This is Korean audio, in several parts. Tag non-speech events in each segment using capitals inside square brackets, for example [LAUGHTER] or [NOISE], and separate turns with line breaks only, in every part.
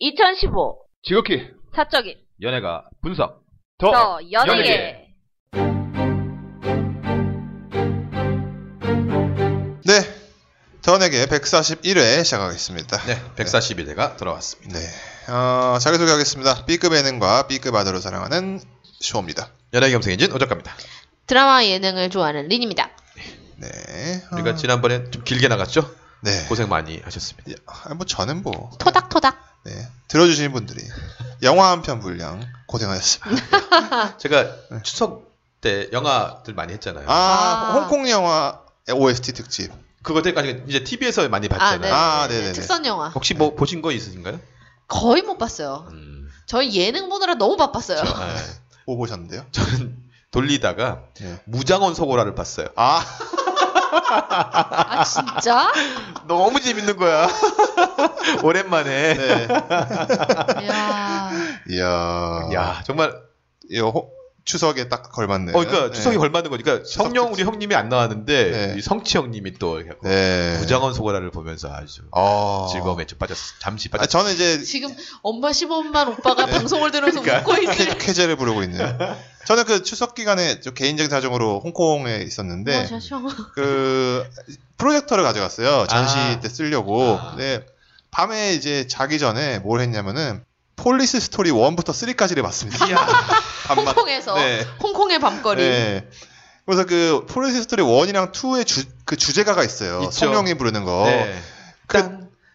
2015
지극히
사적인
연예가 분석 더,
더 연예계.
연예계.
네. 전에게 141회 시작하겠습니다.
네, 141회가 돌아왔습니다.
네. 어, 자기소개하겠습니다. B급 예능과 B급 아들을 사랑하는 쇼입니다.
연예계 염색인진 오작가입니다.
드라마 예능을 좋아하는 린입니다.
네.
우리가
어,
지난번에 좀 길게 나갔죠?
네.
고생 많이 하셨습니다.
야, 아, 뭐 저는 뭐
토닥토닥.
네. 들어주시는 분들이 영화 한 편 분량 고생하셨습니다. [LAUGHS]
제가 추석 때 영화들 많이 했잖아요.
아,
아.
홍콩 영화 OST 특집.
그거 때까지 이제 TV에서 많이 봤잖아요.
아, 네네네.
특선 영화.
혹시 뭐 보신 거 있으신가요?
거의 못 봤어요.
음,
저희 예능 보느라 너무 바빴어요.
네.
뭐 보셨는데요?
저는 돌리다가
네.
무장원 소고라를 봤어요.
아, [LAUGHS]
아 진짜? [LAUGHS]
너무 재밌는 거야. [LAUGHS] 오랜만에.
네. [LAUGHS]
이야.
이야.
야, 정말
이거 호- 추석에 딱 걸맞네요.
어, 그러니까
네.
추석이 걸맞는 거니까 성령. 우리 형님이 안 나왔는데
네.
이 성치 형님이 또
네.
무장원 소고라를 보면서 아주
아.
즐거움에 좀 빠졌어. 잠시
아,
빠졌어.
저는 이제
지금 엄마 시범만 오빠가
네.
방송을 들으면서
그러니까.
웃고 있을.
쾌, 쾌제를 부르고 있네요. 저는 그 추석 기간에 좀 개인적인 사정으로 홍콩에 있었는데
어, 셔셔.
그 프로젝터를 가져갔어요. 전시
아.
때 쓰려고.
아.
네. 밤에 이제 자기 전에 뭘 했냐면은 Police Story 1부터 3까지를 봤습니다.
이야. [LAUGHS]
밤만.
홍콩에서
네.
홍콩의 밤거리.
네. 그래서 그 Police Story 1이랑 2의 주, 그 주제가가 있어요.
있죠.
성룡이 부르는 거.
네.
그,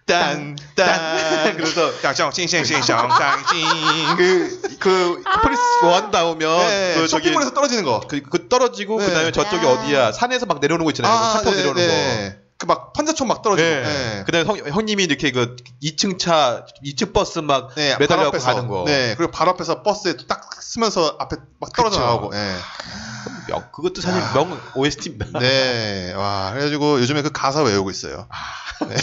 딴, 딴. [LAUGHS]
그래서
짱짱, 찡찡찡찡, 짱찡. [LAUGHS] 그,
그 Police one 나오면
네,
그 저기
쇼핑몰에서 떨어지는 거.
그, 그 떨어지고
네.
그 다음에 저쪽이
야.
어디야 산에서 막 내려오는 거 있잖아요. 차 타고 내려오는 거.
그 막 판자촌 막 떨어지고.
네.
네.
그다음에 형, 형님이 이렇게 그 2층 차, 2층 버스 막
네,
매달려. 가는 거.
네, 그리고 바로 앞에서 버스에 딱 쓰면서 앞에 막 떨어져
그쵸.
나오고. 네.
명- 그것도 사실
야.
명 OST입니다.
네, 와, 그래가지고 요즘에 그 가사 외우고 있어요.
아.
네.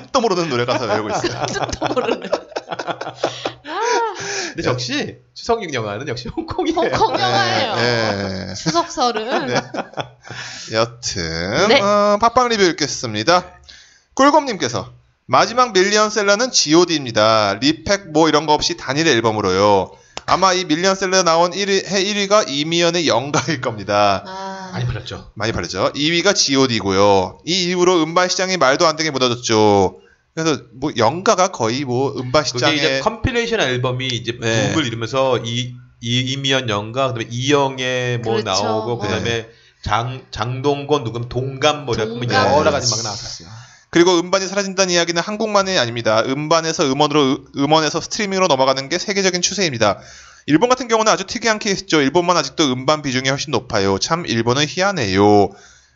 뜻도 모르는 노래 가사 외우고 있어요. [LAUGHS]
뜻도 모르는.
근데 역시 추석용 영화는 역시 홍콩이에요.
홍콩 영화예요.
네.
추석설은
여튼,
네.
어, 팟빵 리뷰 읽겠습니다. 꿀곰님께서 마지막 밀리언셀러는 god입니다. repack 뭐 이런 거 없이 단일 앨범으로요. 아마 이 밀리언셀러 나온 1위, 해 1위가 이미연의 연가일 겁니다.
아,
많이 팔렸죠.
많이 팔렸죠. 2위가 god고요. 이 이후로 음반 시장이 말도 안 되게 무너졌죠. 그래서 뭐 연가가 거의 뭐 음반 시장에
이제 compilation 앨범이 이제
네.
붐을 이루면서 이, 이 이미연 영가 그다음에 이영애 뭐
그렇죠.
나오고 그다음에 장 장동건 누구 동감 뭐 이런
동감.
여러 가지 막 나왔었어요.
그리고 음반이 사라진다는 이야기는 한국만이 아닙니다. 음반에서 음원으로 으- 음원에서 스트리밍으로 넘어가는 게 세계적인 추세입니다. 일본 같은 경우는 아주 특이한 케이스죠. 일본만 아직도 음반 비중이 훨씬 높아요. 참 일본은 희한해요.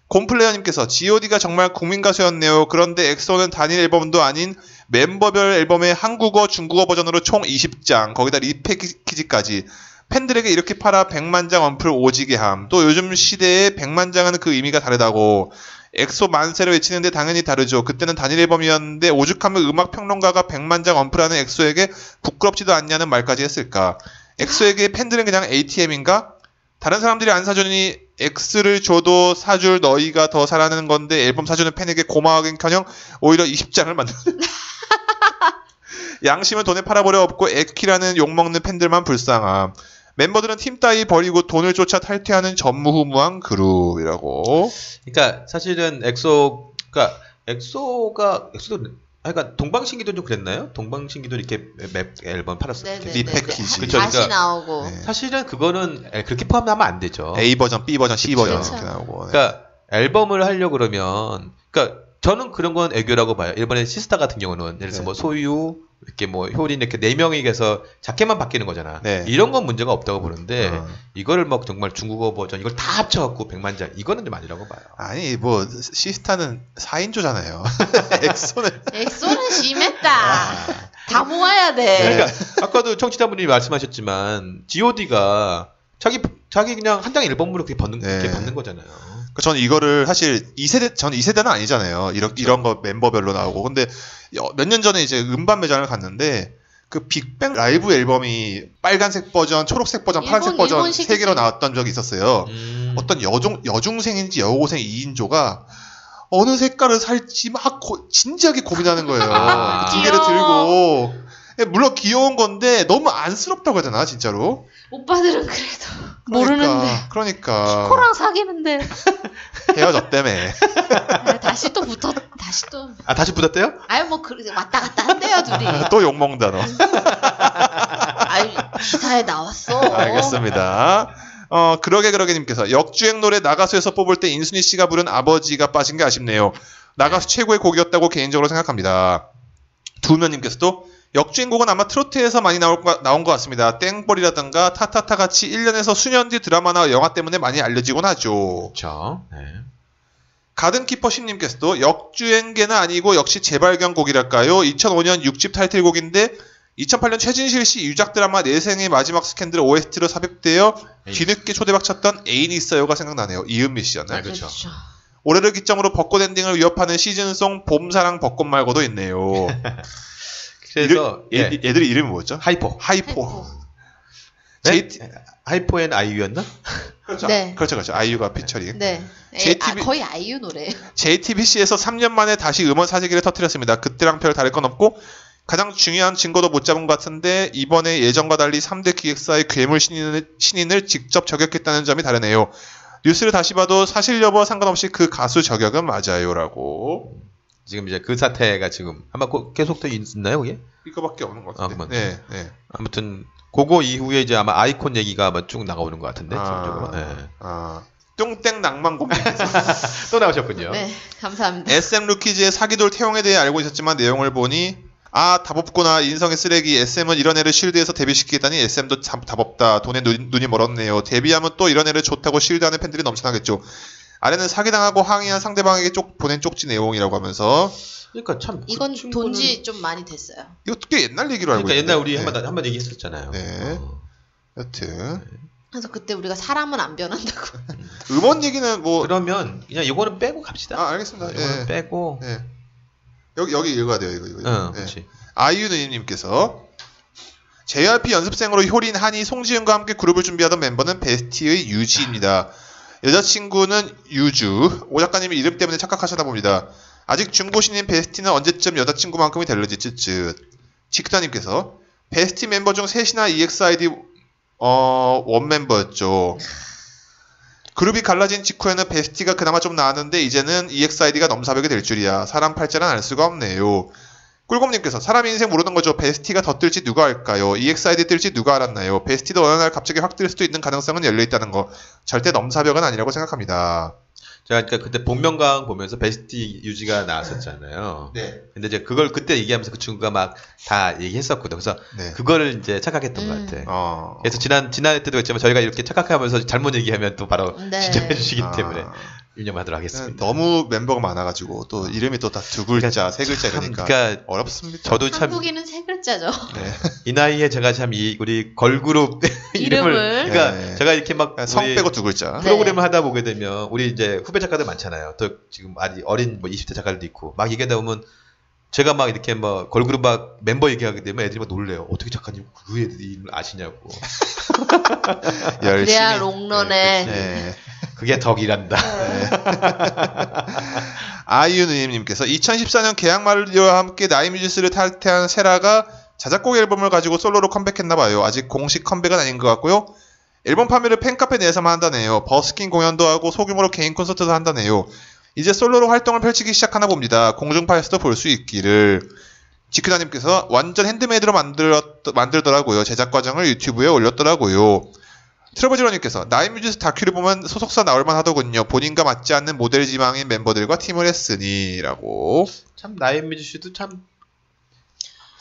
곰플레어님께서 G.O.D가 정말 국민 가수였네요. 그런데 엑소는 단일 앨범도 아닌 멤버별 앨범의 한국어, 중국어 버전으로 총 20장, 거기다 리패키지까지 팬들에게 이렇게 팔아 100만 장 언플 오지게 함. 또 요즘 시대에 100만 장은 그 의미가 다르다고. 엑소 만세를 외치는데 당연히 다르죠. 그때는 단일 앨범이었는데 오죽하면 음악 평론가가 100만 장 언플하는 엑소에게 부끄럽지도 않냐는 말까지 했을까. 엑소에게 팬들은 그냥 ATM인가? 다른 사람들이 안 사주니 X를 줘도 사줄 너희가 더 사라는 건데 앨범 사주는 팬에게 고마워하긴커녕 오히려 20장을 만드는 [LAUGHS] 양심은 돈에 팔아버려 없고 에키라는 욕먹는 팬들만 불쌍함. 멤버들은 팀 따위 버리고 돈을 쫓아 탈퇴하는 전무후무한 그룹이라고.
그러니까 사실은 엑소 그러니까 엑소가 엑소도 그러니까 동방신기도 좀 그랬나요? 동방신기도 이렇게 맵 앨범 팔았을 때.
네네네.
repackage.
그쵸,
다시
그러니까-
나오고.
네.
사실은 그거는 에, 그렇게 포함하면 안 되죠.
A 버전, B 버전, C 버전
그쵸.
이렇게 나오고. 네.
그러니까 앨범을 하려 그러면 그러니까 저는 그런 건 애교라고 봐요. 일본의 시스타 같은 경우는 예를 들어서
네.
뭐 소유 이렇게 뭐 효린 이렇게 네 명이 계서 자켓만 바뀌는 거잖아.
네.
이런 건 문제가 없다고 보는데
어.
이거를 막 정말 중국어 버전 이걸 다 합쳐갖고 100만 장 이거는 좀 아니라고 봐요.
아니 뭐 시스타는 4인조잖아요. [LAUGHS] 엑소는
엑소는 심했다. 다 모아야 돼.
그러니까 아까도 청취자분이 말씀하셨지만 G.O.D가 자기 자기 그냥 한장 앨범으로 그렇게 받는
네.
그렇게 받는 거잖아요.
그 저는 이거를 사실 2세대 저는 2세대는 아니잖아요. 이런 이런 거 멤버별로 나오고. 근데 몇 년 전에 이제 음반 매장을 갔는데 그 빅뱅 라이브 앨범이 빨간색 버전, 초록색 버전,
일본-
파란색 버전. 세 개로 나왔던 적이 있었어요.
음.
어떤 여중 여중생인지 여고생 2인조가 어느 색깔을 살지 막 고- 진지하게 고민하는 거예요.
아.
두 개를. 들고. 예, 물론 귀여운 건데 너무 안쓰럽다고 하잖아, 진짜로.
오빠들은 그래도 모르는데.
그러니까.
코랑 사귀는데 [LAUGHS]
헤어졌다며.
아, 다시 또 붙어 다시 또
아 다시 붙었대요?
아유 뭐 그, 왔다 갔다 한대요 둘이
또 욕먹는다, 너. [LAUGHS]
아유 기사에 나왔어
알겠습니다. 어, 그러게 그러게님께서 역주행 노래 나가수에서 뽑을 때 인순이 씨가 부른 아버지가 빠진 게 아쉽네요. 나가수 최고의 곡이었다고 개인적으로 생각합니다. 두면님께서도 역주행곡은 아마 트로트에서 많이 나올 거- 나온 것 같습니다. 땡벌이라든가 타타타 같이 1년에서 수년 뒤 드라마나 영화 때문에 많이 알려지곤 하죠.
그렇죠. 네.
가든키퍼 심님께서도 역주행계는 아니고 역시 재발견곡이랄까요? 2005년 6집 타이틀곡인데 2008년 최진실 씨 유작 드라마 내 생애 마지막 스캔들 OST로 삽입되어. 뒤늦게 초대박쳤던 애인이 있어요가 생각나네요. 이은미 씨였나요?
아, 그렇죠.
올해를 기점으로 벚꽃 엔딩을 위협하는 season song 봄사랑 벚꽃 말고도 있네요. [LAUGHS]
그래서
이름-
예.
얘, 얘들이 이름이 뭐였죠?
하이포.
하이포.
네?
JT
하이포 and 아이유였나?
그렇죠.
네.
그렇죠, 그렇죠. 아이유가 피처링.
네 에,
JTB
아, 거의 아이유 노래
JTBC에서 3년 만에 다시 음원 사재기를 터뜨렸습니다. 그때랑 별 다를 건 없고 가장 중요한 증거도 못 잡은 것 같은데 이번에 예전과 달리 3대 기획사의 괴물 신인을, 신인을 직접 저격했다는 점이 다르네요. 뉴스를 다시 봐도 사실 여부와 상관없이 그 가수 저격은 맞아요라고
지금 이제 그 사태가 지금 아마 고- 계속 돼 있나요, 그게?
이거밖에 없는 것
아,
같은데.
그만.
네, 네.
아무튼 그거 이후에 이제 아마 아이콘 얘기가 아마 쭉 나가오는 것 같은데. 전적으로. 예.
아, 뚱땡 낭만곰 [LAUGHS]
또 나오셨군요.
네 감사합니다
SM 루키즈의 사기돌 태용에 대해 알고 있었지만 내용을 보니 아 답 없구나 인성의 쓰레기 SM은 이런 애를 쉴드에서 데뷔시키겠다니 SM도 참 답 없다 돈에 눈, 눈이 멀었네요 데뷔하면 또 이런 애를 좋다고 쉴드하는 팬들이 넘쳐나겠죠 아래는 사기당하고 항의한 상대방에게 쪽 보낸 쪽지 내용이라고 하면서
그러니까 참.
이건
그 친구는-
돈지 좀 많이 됐어요
이거 꽤 옛날 얘기로 알고
그러니까
있는데
옛날 우리
네.
한번 한번 얘기했었잖아요.
네.
어.
여튼
그래서 그때 우리가 사람은 안 변한다고
음원 얘기는 뭐
그러면 그냥 이거는 빼고 갑시다.
아, 알겠습니다
이거는
예.
빼고.
예. 여기 여기 읽어야 돼요 이거 이거
응,
예.
그렇지.
아이유누님께서 JYP 연습생으로 효린, 한이, 송지은과 함께 그룹을 준비하던 멤버는 베스티의 유지입니다. 여자친구는 유주. 오 작가님이 이름 때문에 착각하셨나 봅니다. 아직 중고신인 베스티는 언제쯤 여자친구만큼이 될는지 쯧쯧. 직다님께서 베스티 멤버 중 셋이나 EXID 어, 원 멤버였죠. 그룹이 갈라진 직후에는 베스티가 그나마 좀 나았는데 이제는 EXID가 넘사벽이 될 줄이야. 사람 팔자는 알 수가 없네요. 꿀곰님께서 사람 인생 모르는 거죠. 베스티가 더 뜰지 누가 알까요? EXID 뜰지 누가 알았나요? 베스티도 어느 날 갑자기 확 뜰 수도 있는 가능성은 열려 있다는 거. 절대 넘사벽은 아니라고 생각합니다.
제가 그러니까 그때 복면가왕 보면서 베스티 유지가 나왔었잖아요. [LAUGHS]
네.
근데 이제 그걸 그때 얘기하면서 그 친구가 막 다 얘기했었거든. 그래서
네.
그거를 이제 착각했던
음.
것 같아.
어.
그래서 지난 지난 때도 있지만 저희가 이렇게 착각하면서 잘못 얘기하면 또 바로
네.
지적해 주시기
아.
때문에 유념하도록 하겠습니다.
너무 멤버가 많아가지고 또 이름이 또 다 두 글자, 세 글자
참,
이러니까
그러니까
어렵습니다.
저도 참이
한국인은 세 글자죠
네.
나이에 제가 참 이 우리 걸그룹 [LAUGHS] 이름을
이름을.
그러니까
네.
제가 이렇게
막성
우리
빼고 두 글자.
네.
프로그램을 하다 보게 되면 우리 이제 후배 작가들 많잖아요. 또 지금 아직 어린 뭐 20대 작가들도 있고 막 얘기하다 보면 제가 막 이렇게 뭐 걸그룹 막 멤버 얘기하게 되면 애들이 막 놀래요. 어떻게 작가님 그 애들이 이름을 아시냐고. [LAUGHS]
열심히.
그래야 롱런에
네.
그게 덕이란다.
아이유누님께서 2014년 계약 만료와 함께 나이뮤지스를 탈퇴한 세라가 자작곡 앨범을 가지고 솔로로 컴백했나봐요. 아직 공식 컴백은 아닌 것 같고요. 앨범 판매를 팬카페 내에서만 한다네요. 버스킹 공연도 하고 소규모로 개인 콘서트도 한다네요. 이제 솔로로 활동을 펼치기 시작하나 봅니다. 공중파에서도 볼 수 있기를. 지크다님께서 완전 핸드메이드로 만들었, 만들더라고요. 제작 과정을 유튜브에 올렸더라고요. 트러블지러님께서 나인뮤지스 다큐를 보면 소속사 나올만 하더군요. 본인과 맞지 않는 모델 지망인 멤버들과 팀을 했으니라고.
참 나이뮤지 씨도 참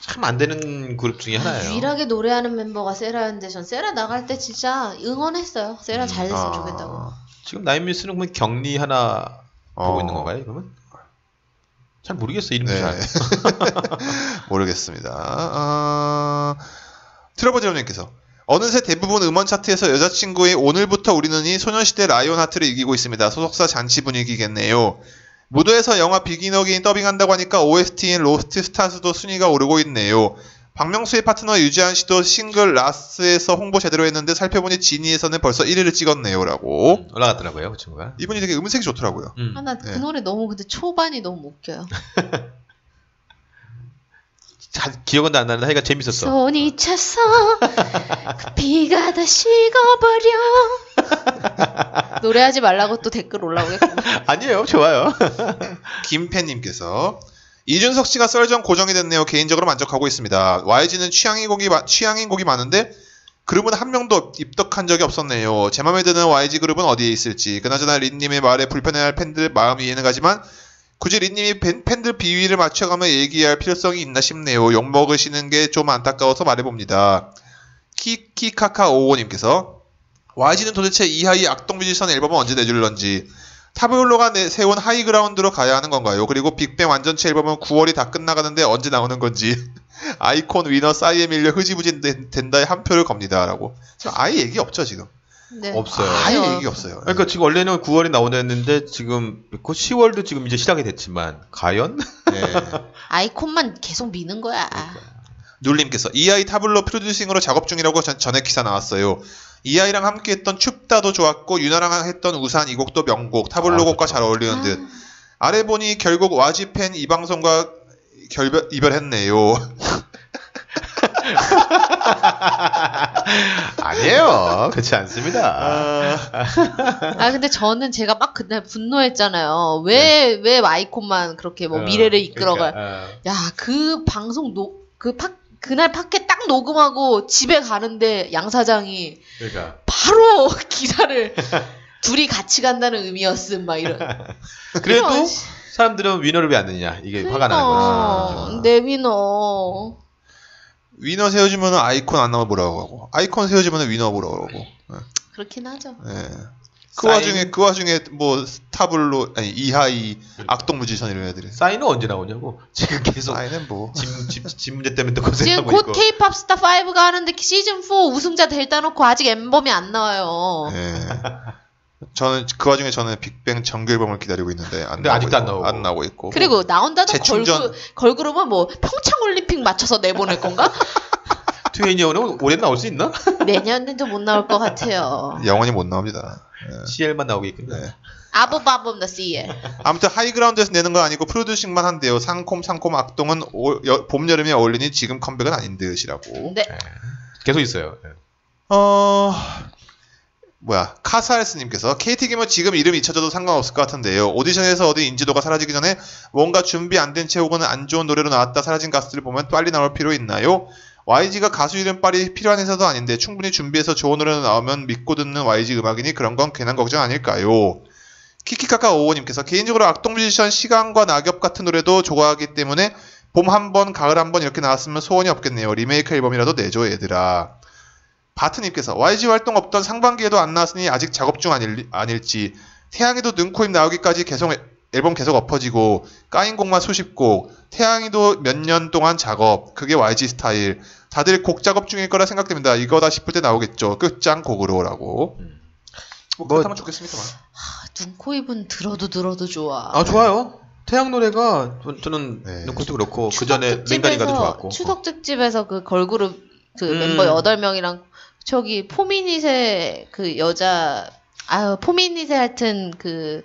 참 안 되는 그룹 중에 하나예요.
유일하게 노래하는 멤버가 세라였는데 전 세라 나갈 때 진짜 응원했어요 세라
음,
잘 됐으면
아,
좋겠다고
지금 나이뮤지스는 그러면 격리 하나 보고
어,
있는 건가요? 그러면 잘 모르겠어 이름도
네.
잘. [LAUGHS]
모르겠습니다. 아, 트러블지러님께서 어느새 대부분 음원 차트에서 여자친구의 오늘부터 우리는이 소녀시대 라이온 하트를 이기고 있습니다. 소속사 잔치 분위기겠네요. 무도에서 영화 비긴 어게인 더빙한다고 하니까 OST인 로스트 스타즈도 순위가 오르고 있네요. 박명수의 파트너 유재환 씨도 싱글 라스에서 홍보 제대로 했는데 살펴보니 지니에서는 벌써 1위를 찍었네요라고.
올라갔더라고요, 그 친구가.
이분이 되게 음색이 좋더라고요.
음.
아, 나 그
네.
노래 너무 근데 초반이 너무 웃겨요. [LAUGHS]
잘 기억은 안 나는데 하여간 재밌었어.
손이 차서 그 비가 다 식어버려. [LAUGHS] 노래하지 말라고 또 댓글 올라오겠구나. [LAUGHS]
아니에요, 좋아요. [LAUGHS]
김팬님께서 이준석 씨가 썰전 고정이 됐네요. 개인적으로 만족하고 있습니다. YG는 취향인 곡이 마- 취향인 곡이 많은데 그룹은 한 명도 입덕한 적이 없었네요. 제 마음에 드는 YG 그룹은 어디에 있을지. 그나저나 린님의 말에 불편해할 팬들 마음 이해는 가지만 굳이 린님이 팬- 팬들 비위를 맞춰가며 얘기할 필요성이 있나 싶네요. 욕 먹으시는 게 좀 안타까워서 말해봅니다. 키키카카55님께서 YG는 도대체 이하이 악동 뮤지션 앨범은 언제 내줄런지 타블로가 내- 세운 하이그라운드로 가야 하는 건가요? 그리고 빅뱅 완전체 앨범은 9월이 다 끝나가는데 언제 나오는 건지 [LAUGHS] 아이콘 위너 싸이에 밀려 흐지부지 된- 된다에 한 표를 겁니다라고 저 아예 얘기 없죠 지금
네.
없어요.
아예
아니요.
얘기 없어요
그러니까 지금 원래는 9월이 나오려 했는데 지금 그 10월도 지금 이제 시작이 됐지만 과연?
네. [LAUGHS]
아이콘만 계속 미는 거야.
눌님께서 이 아이 타블로 프로듀싱으로 작업 중이라고 전, 전에 기사 나왔어요 이 아이랑 함께했던 춥다도 좋았고 유나랑 했던 우산 이 곡도 명곡 타블로
아,
곡과
좋죠.
잘 어울리는 듯 아래 보니 결국 와지 팬 이 방송과 결별, 이별했네요 [LAUGHS] [LAUGHS]
아니에요. 그렇지 않습니다.
아 근데 저는 제가 막 그날 분노했잖아요. 왜왜 아이콘만 그렇게 뭐
어,
미래를 이끌어가?
그러니까, 어.
야그 방송 녹그 파 그날 팟캐 딱 녹음하고 집에 가는데 양 사장이
그러니까.
바로 [LAUGHS] 기사를 둘이 같이 간다는 의미였음 막 이런. [LAUGHS]
그래도 사람들은 위너를 왜 안 넣느냐 이게 화가 나는
그러니까,
거지.
내 위너.
위너 세워주면 아이콘 안 나오면 뭐라고 하고 아이콘 세워주면 위너 뭐라고 하고 예.
그렇긴 하죠.
예. 그
사인-
와중에 그 와중에 뭐 타블로 아니 이하이 악동 뮤지션 이런 애들이
사인은 언제 나오냐고 [LAUGHS] 지금 계속
사인은 뭐 [LAUGHS]
집, 집, 집 문제 때문에 또
지금
고생하고
곧
있고.
K-pop 스타 5가 하는데 시즌 4 우승자 될다 놓고 아직 앨범이 안 나와요.
예. 저는 그 와중에 저는 빅뱅 정규 앨범을 기다리고 있는데 안
근데
나오고
아직도 안
있고,
나오고.
안 나오고 있고
그리고 나온다던
재충전.
걸그룹, 걸그룹은 뭐 평창 올림픽 맞춰서 내보낼 건가? [LAUGHS]
트웨이니어는 올해 나올 수 있나? [LAUGHS]
내년에도 못 나올 것 같아요.
영원히 못 나옵니다.
CL만 나오겠군요.
네.
아부바붐 더 씨에.
아무튼 하이그라운드에서 내는 건 아니고 프로듀싱만 한대요. 상콤 상콤 악동은 올- 여- 봄 여름에 어울리니 지금 컴백은 아닌 듯이라고.
네.
계속 있어요. 네.
어 뭐야 카사알스님께서 KT 게머 지금 이름 잊혀져도 상관없을 것 같은데요. 오디션에서 얻은 인지도가 사라지기 전에 뭔가 준비 안 된 채 혹은 안 좋은 노래로 나왔다 사라진 가수들 보면 빨리 나올 필요 있나요? YG가 가수 이름 빨리 필요한 회사도 아닌데 충분히 준비해서 좋은 노래로 나오면 믿고 듣는 YG 음악이니 그런 건 괜한 걱정 아닐까요? 키키카카 오호님께서 개인적으로 악동 뮤지션 시간과 낙엽 같은 노래도 좋아하기 때문에 봄 한 번, 가을 한 번 이렇게 나왔으면 소원이 없겠네요. 리메이크 앨범이라도 내줘 얘들아. 바트님께서 YG 활동 없던 상반기에도 안 나왔으니 아직 작업 중 아닐, 아닐지 태양이도 눈코입 나오기까지 계속 앨- 앨범 계속 엎어지고 까인 곡만 수십 곡 태양이도 몇 년 동안 작업 그게 YG 스타일 다들 곡 작업 중일 거라 생각됩니다 이거다 싶을 때 나오겠죠 끝장 곡으로라고
음.
뭐
뭐-
그렇다면 좋겠습니다만
아, 눈코입은 들어도 들어도 좋아.
아 좋아요. 태양 노래가 저- 저는
네.
눈코도 그렇고 그 전에
특집에서-
좋았고.
추석 특집에서 그 걸그룹 그
음.
멤버 8명이랑 저기 포미닛의 그 여자 아유 포미닛의 하여튼 그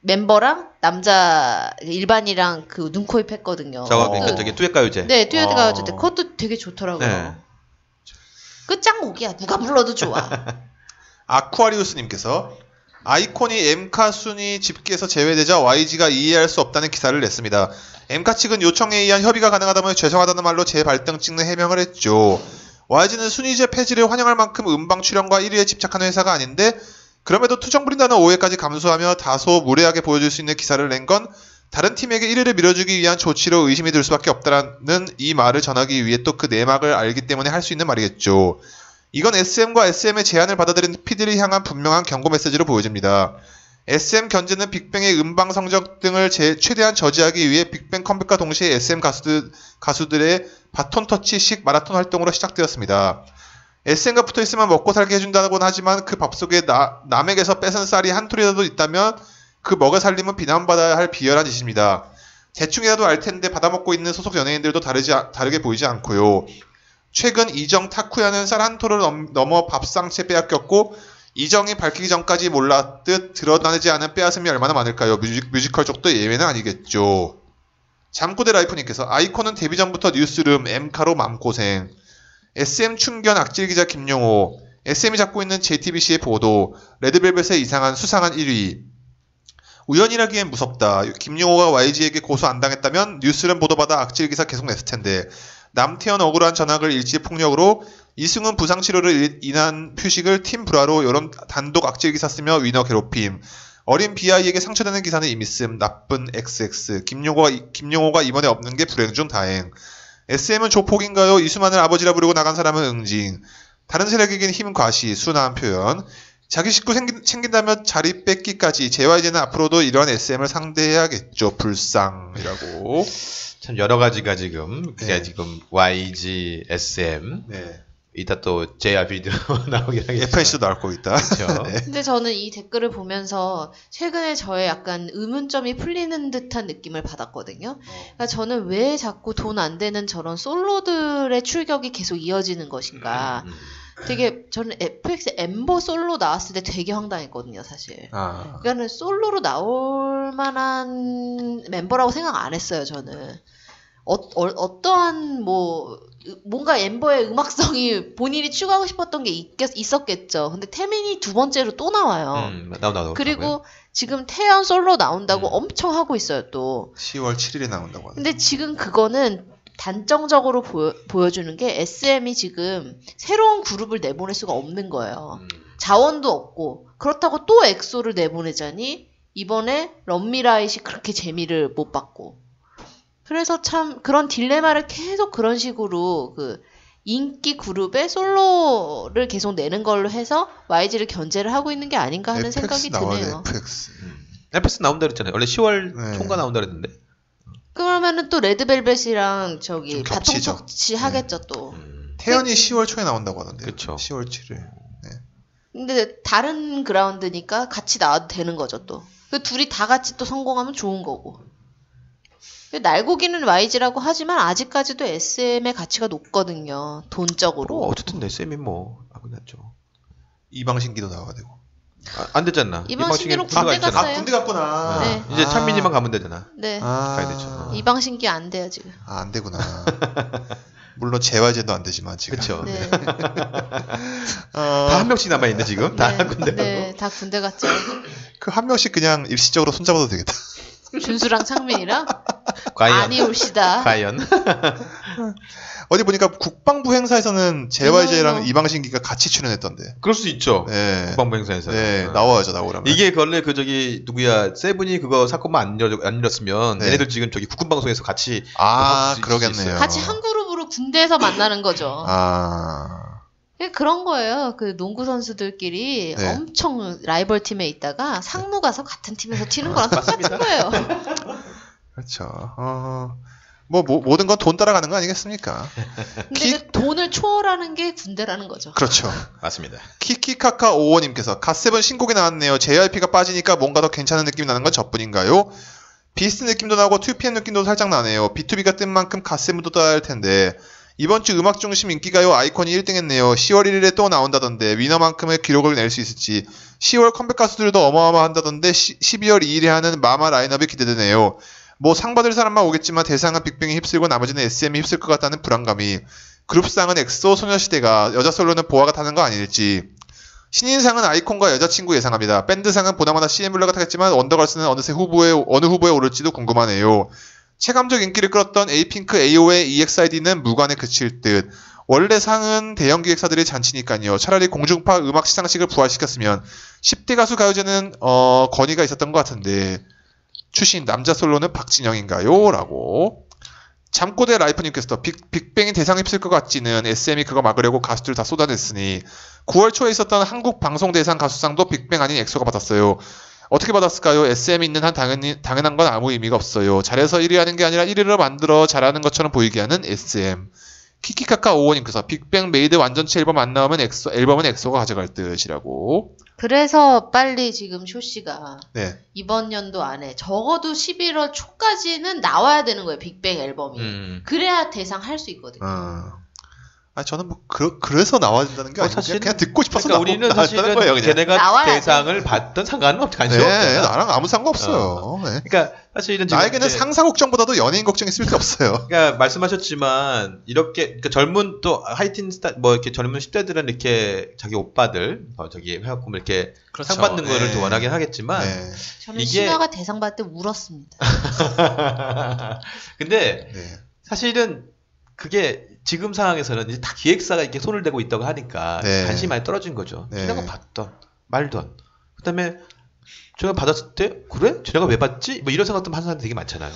멤버랑 남자 일반이랑 그 눈코입 했거든요. 그-
그러니까 저기 듀엣 가요제.
네, 듀엣가
어.
어쨌든 그것도 되게 좋더라고요.
네.
끝장곡이야. 누가 불러도 좋아. [LAUGHS]
아쿠아리우스님께서 아이콘이 엠카 순위 집계에서 제외되자 YG가 이해할 수 없다는 기사를 냈습니다. 엠카 측은 요청에 의한 협의가 가능하다며 죄송하다는 말로 재발등 찍는 해명을 했죠. YG는 순위제 폐지를 환영할 만큼 음방 출연과 1위에 집착하는 회사가 아닌데 그럼에도 투정 부린다는 오해까지 감수하며 다소 무례하게 보여줄 수 있는 기사를 낸 건 다른 팀에게 1위를 밀어주기 위한 조치로 의심이 들 수밖에 없다는 이 말을 전하기 위해 또 그 내막을 알기 때문에 할 수 있는 말이겠죠. 이건 SM과 SM의 제안을 받아들인 피디를 향한 분명한 경고 메시지로 보여집니다. SM 견제는 빅뱅의 음방 성적 등을 제- 최대한 저지하기 위해 빅뱅 컴백과 동시에 SM 가수들, 가수들의 바톤 터치식 마라톤 활동으로 시작되었습니다. SM과 붙어 있으면 먹고 살게 해준다고는 하지만 그 밥 속에 나- 남에게서 뺏은 쌀이 한 톨이라도 있다면 그 먹여 살림은 비난받아야 할 비열한 짓입니다. 대충이라도 알 텐데 받아먹고 있는 소속 연예인들도 다르지, 아- 다르게 보이지 않고요. 최근 이정 타쿠야는 쌀 한 톨을 넘- 넘어 밥상째 빼앗겼고 이정이 밝히기 전까지 몰랐듯 드러나지 않은 빼앗음이 얼마나 많을까요? 뮤직, 뮤지컬 쪽도 예외는 아니겠죠. 잠꼬대 라이프님께서 아이콘은 데뷔 전부터 뉴스룸 엠카로 맘고생 SM 충견 악질 기자 김용호 SM이 잡고 있는 JTBC의 보도 레드벨벳의 이상한 수상한 1위 우연이라기엔 무섭다. 김용호가 YG에게 고소 안 당했다면 뉴스룸 보도받아 악질 기사 계속 냈을 텐데 남태현 억울한 전학을 일시 폭력으로 이승훈 부상 치료를 일- 인한 표식을 팀 브라로 여론 단독 악질 기사 쓰며 위너 괴롭힘. 어린 비아이에게 상처되는 기사는 이미 씀 나쁜 XX 김용호가 이- 김용호가 이번에 없는 게 불행 중 다행. SM은 조폭인가요? 이수만을 아버지라 부르고 나간 사람은 응징. 다른 세력에겐 힘 과시 순화한 표현. 자기 식구 생긴- 챙긴다면 자리 뺏기까지 JYJ는 앞으로도 이런 SM을 상대해야겠죠. 불쌍이라고.
참 여러 가지가 지금
네.
지금 YG, SM
네.
이따 또 JRP도 [LAUGHS] 나오긴 하겠죠.
FNC도 나올 거 있다
그렇죠.
네.
근데 저는 이 댓글을 보면서 최근에 저의 약간 의문점이 풀리는 듯한 느낌을 받았거든요. 그러니까 저는 왜 자꾸 돈 안 되는 저런 솔로들의 출격이 계속 이어지는 것인가.
음.
되게 저는 FX 엠버 솔로 나왔을 때 되게 황당했거든요, 사실.
아,
그러니까는 솔로로 나올 만한 멤버라고 생각 안 했어요, 저는. 어, 떠한뭐 뭔가 엠버의 음악성이 본인이 추구하고 싶었던 게 있겠, 있었겠죠. 근데 태민이 두 번째로 또 나와요.
음, 나오 나오.
그리고 지금 태연 솔로 나온다고
음.
엄청 하고 있어요, 또.
10월 7일에 나온다고 하는데
근데 지금 그거는 단정적으로 보여, 보여주는 게 SM이 지금 새로운 그룹을 내보낼 수가 없는 거예요.
음.
자원도 없고 그렇다고 또 엑소를 내보내자니 이번에 런미라잇이 그렇게 재미를 못 받고 그래서 참 그런 딜레마를 계속 그런 식으로 그 인기 그룹의 솔로를 계속 내는 걸로 해서 YG를 견제를 하고 있는 게 아닌가 하는
FX
생각이 드네요.
FX
음. FX 나온다 그랬잖아요. 원래 10월
네.
총과 나온다 그랬는데.
그러면은 또 레드벨벳이랑 저기
좀 겹치죠.
바통 터치 하겠죠 또.
음.
태연이 10월 초에 나온다고 하던데
그쵸.
10월 7일
근데 다른 그라운드니까 같이 나와도 되는 거죠 또. 그 둘이 다 같이 또 성공하면 좋은 거고. 날고기는 YG라고 하지만 아직까지도 SM의 가치가 높거든요. 돈적으로.
뭐 어쨌든 SM이 뭐 하고 났죠.
이방신기도 나와야 되고
아, 안 됐잖아. 군대가
군대
있잖아.
갔어요.
아 군대 갔구나
네.
이제
아.
찬민이만 가면 되잖아.
네.
아,
가야 되죠.
이방신기 안 돼요 지금.
아, 안 되구나 물론 재활제도 안 되지만 지금
그렇죠.
네. [LAUGHS]
어,
다한 명씩 남아 있네 지금. 다
네.
군대.
네. 다 군대 갔죠.
그 한 명씩 그냥 일시적으로 손잡아도 되겠다
준수랑 창민이랑
과연.
아니 옵시다. [LAUGHS]
과연. [LAUGHS]
어디 보니까 국방부 행사에서는 재활제랑
어머.
이방신기가 같이 출연했던데
그럴 수 있죠.
네,
국방부 행사에서.
네
어.
나와야죠 나오라면
이게 원래 그 저기 누구야 세븐이 그거 사건만 안, 열안 일었으면
네.
얘네들 지금 저기 국군 방송에서 같이 아수
그러겠네요.
같이 한 그룹으로 군대에서 만나는 거죠.
아
그냥 그런 거예요. 그 농구 선수들끼리
네.
엄청 라이벌 팀에 있다가 상무 가서 같은 팀에서 [LAUGHS] 튀는 거랑 똑같은 거예요.
그렇죠 어, 뭐, 뭐 모든 건 돈 따라가는 거 아니겠습니까 [LAUGHS]
근데
키-
그 돈을 초월하는 게 군대라는 거죠.
그렇죠
맞습니다.
키키카카 오호님께서 갓세븐 신곡이 나왔네요. JYP가 빠지니까 뭔가 더 괜찮은 느낌이 나는 건 저뿐인가요? 비스트 느낌도 나고 2PM 느낌도 살짝 나네요. B2B가 뜬 만큼 갓세븐도 떠야 할 텐데 이번 주 음악 중심 인기가요 아이콘이 1등했네요. 10월 1일에 또 나온다던데 위너만큼의 기록을 낼 수 있을지 10월 컴백 가수들도 어마어마한다던데 시- 12월 2일에 하는 마마 라인업이 기대되네요. 뭐 상 받을 사람만 오겠지만 대상은 빅뱅이 휩쓸고 나머지는 SM이 휩쓸 것 같다는 불안감이 그룹상은 엑소 소녀시대가 여자 솔로는 보아가 타는 거 아닐지 신인상은 아이콘과 여자친구 예상합니다. 밴드상은 보나마나 씨엔블루가 타겠지만 원더걸스는 어느새 후보에 어느 후보에 오를지도 궁금하네요. 체감적 인기를 끌었던 에이핑크, AO의 EXID는 무관에 그칠 듯. 원래 상은 대형 기획사들의 잔치니까요. 차라리 공중파 음악 시상식을 부활시켰으면 10대 가수 가요제는 어, 건의가 있었던 것 같은데 출신 남자 솔로는 박진영인가요? 라고 잠꼬대 라이프님께서 빅, 빅뱅이 대상 휩쓸 것 같지는 SM이 그거 막으려고 가수들 다 쏟아냈으니 9월 초에 있었던 한국 방송 대상 가수상도 빅뱅 아닌 엑소가 받았어요. 어떻게 받았을까요? SM이 있는 한 당연히, 당연한 건 아무 의미가 없어요. 잘해서 1위 하는 게 아니라 1위를 만들어 잘하는 것처럼 보이게 하는 SM. 키키카카 오원님께서 빅뱅 메이드 완전체 앨범 안 나오면 엑소, 앨범은 엑소가 가져갈 듯이라고.
그래서 빨리 지금 쇼 씨가
네.
이번 연도 안에 적어도 11월 초까지는 나와야 되는 거예요. 빅뱅 앨범이.
음.
그래야 대상 할 수 있거든요.
어. 아 저는 뭐 그, 그래서 나와야 된다는
게뭐
아니고
사실은-
그냥, 그냥 듣고 싶어서
그러니까
나와-
우리는 사실은
거예요, 그냥.
걔네가. 대상을 받든 상관은 없 관심
네,
없잖아.
나랑 아무 상관없어요. 네.
그러니까 사실은
나에게는
이제-
상사 걱정보다도 연예인 걱정이 쓸데 없어요.
그러니까 말씀하셨지만 이렇게 그러니까 젊은 또 하이틴 스타 뭐 이렇게 젊은 10대들은 이렇게 자기 오빠들 어, 저기 해갖고 이렇게 상 받는 거를
네.
또 원하긴 하겠지만
네.
저는
이게-
신화가 대상 받을 때 울었습니다. [LAUGHS]
근데
네.
사실은 그게 지금 상황에서는 이제 다 기획사가 이렇게 손을 대고 있다고 하니까
네.
관심이 많이 떨어진 거죠.
네.
쟤네가 받던 말던 그다음에 제가 받았을 때 그래? 쟤네가 왜 받지? 뭐 이런 생각도 하는 사람 되게 많잖아요.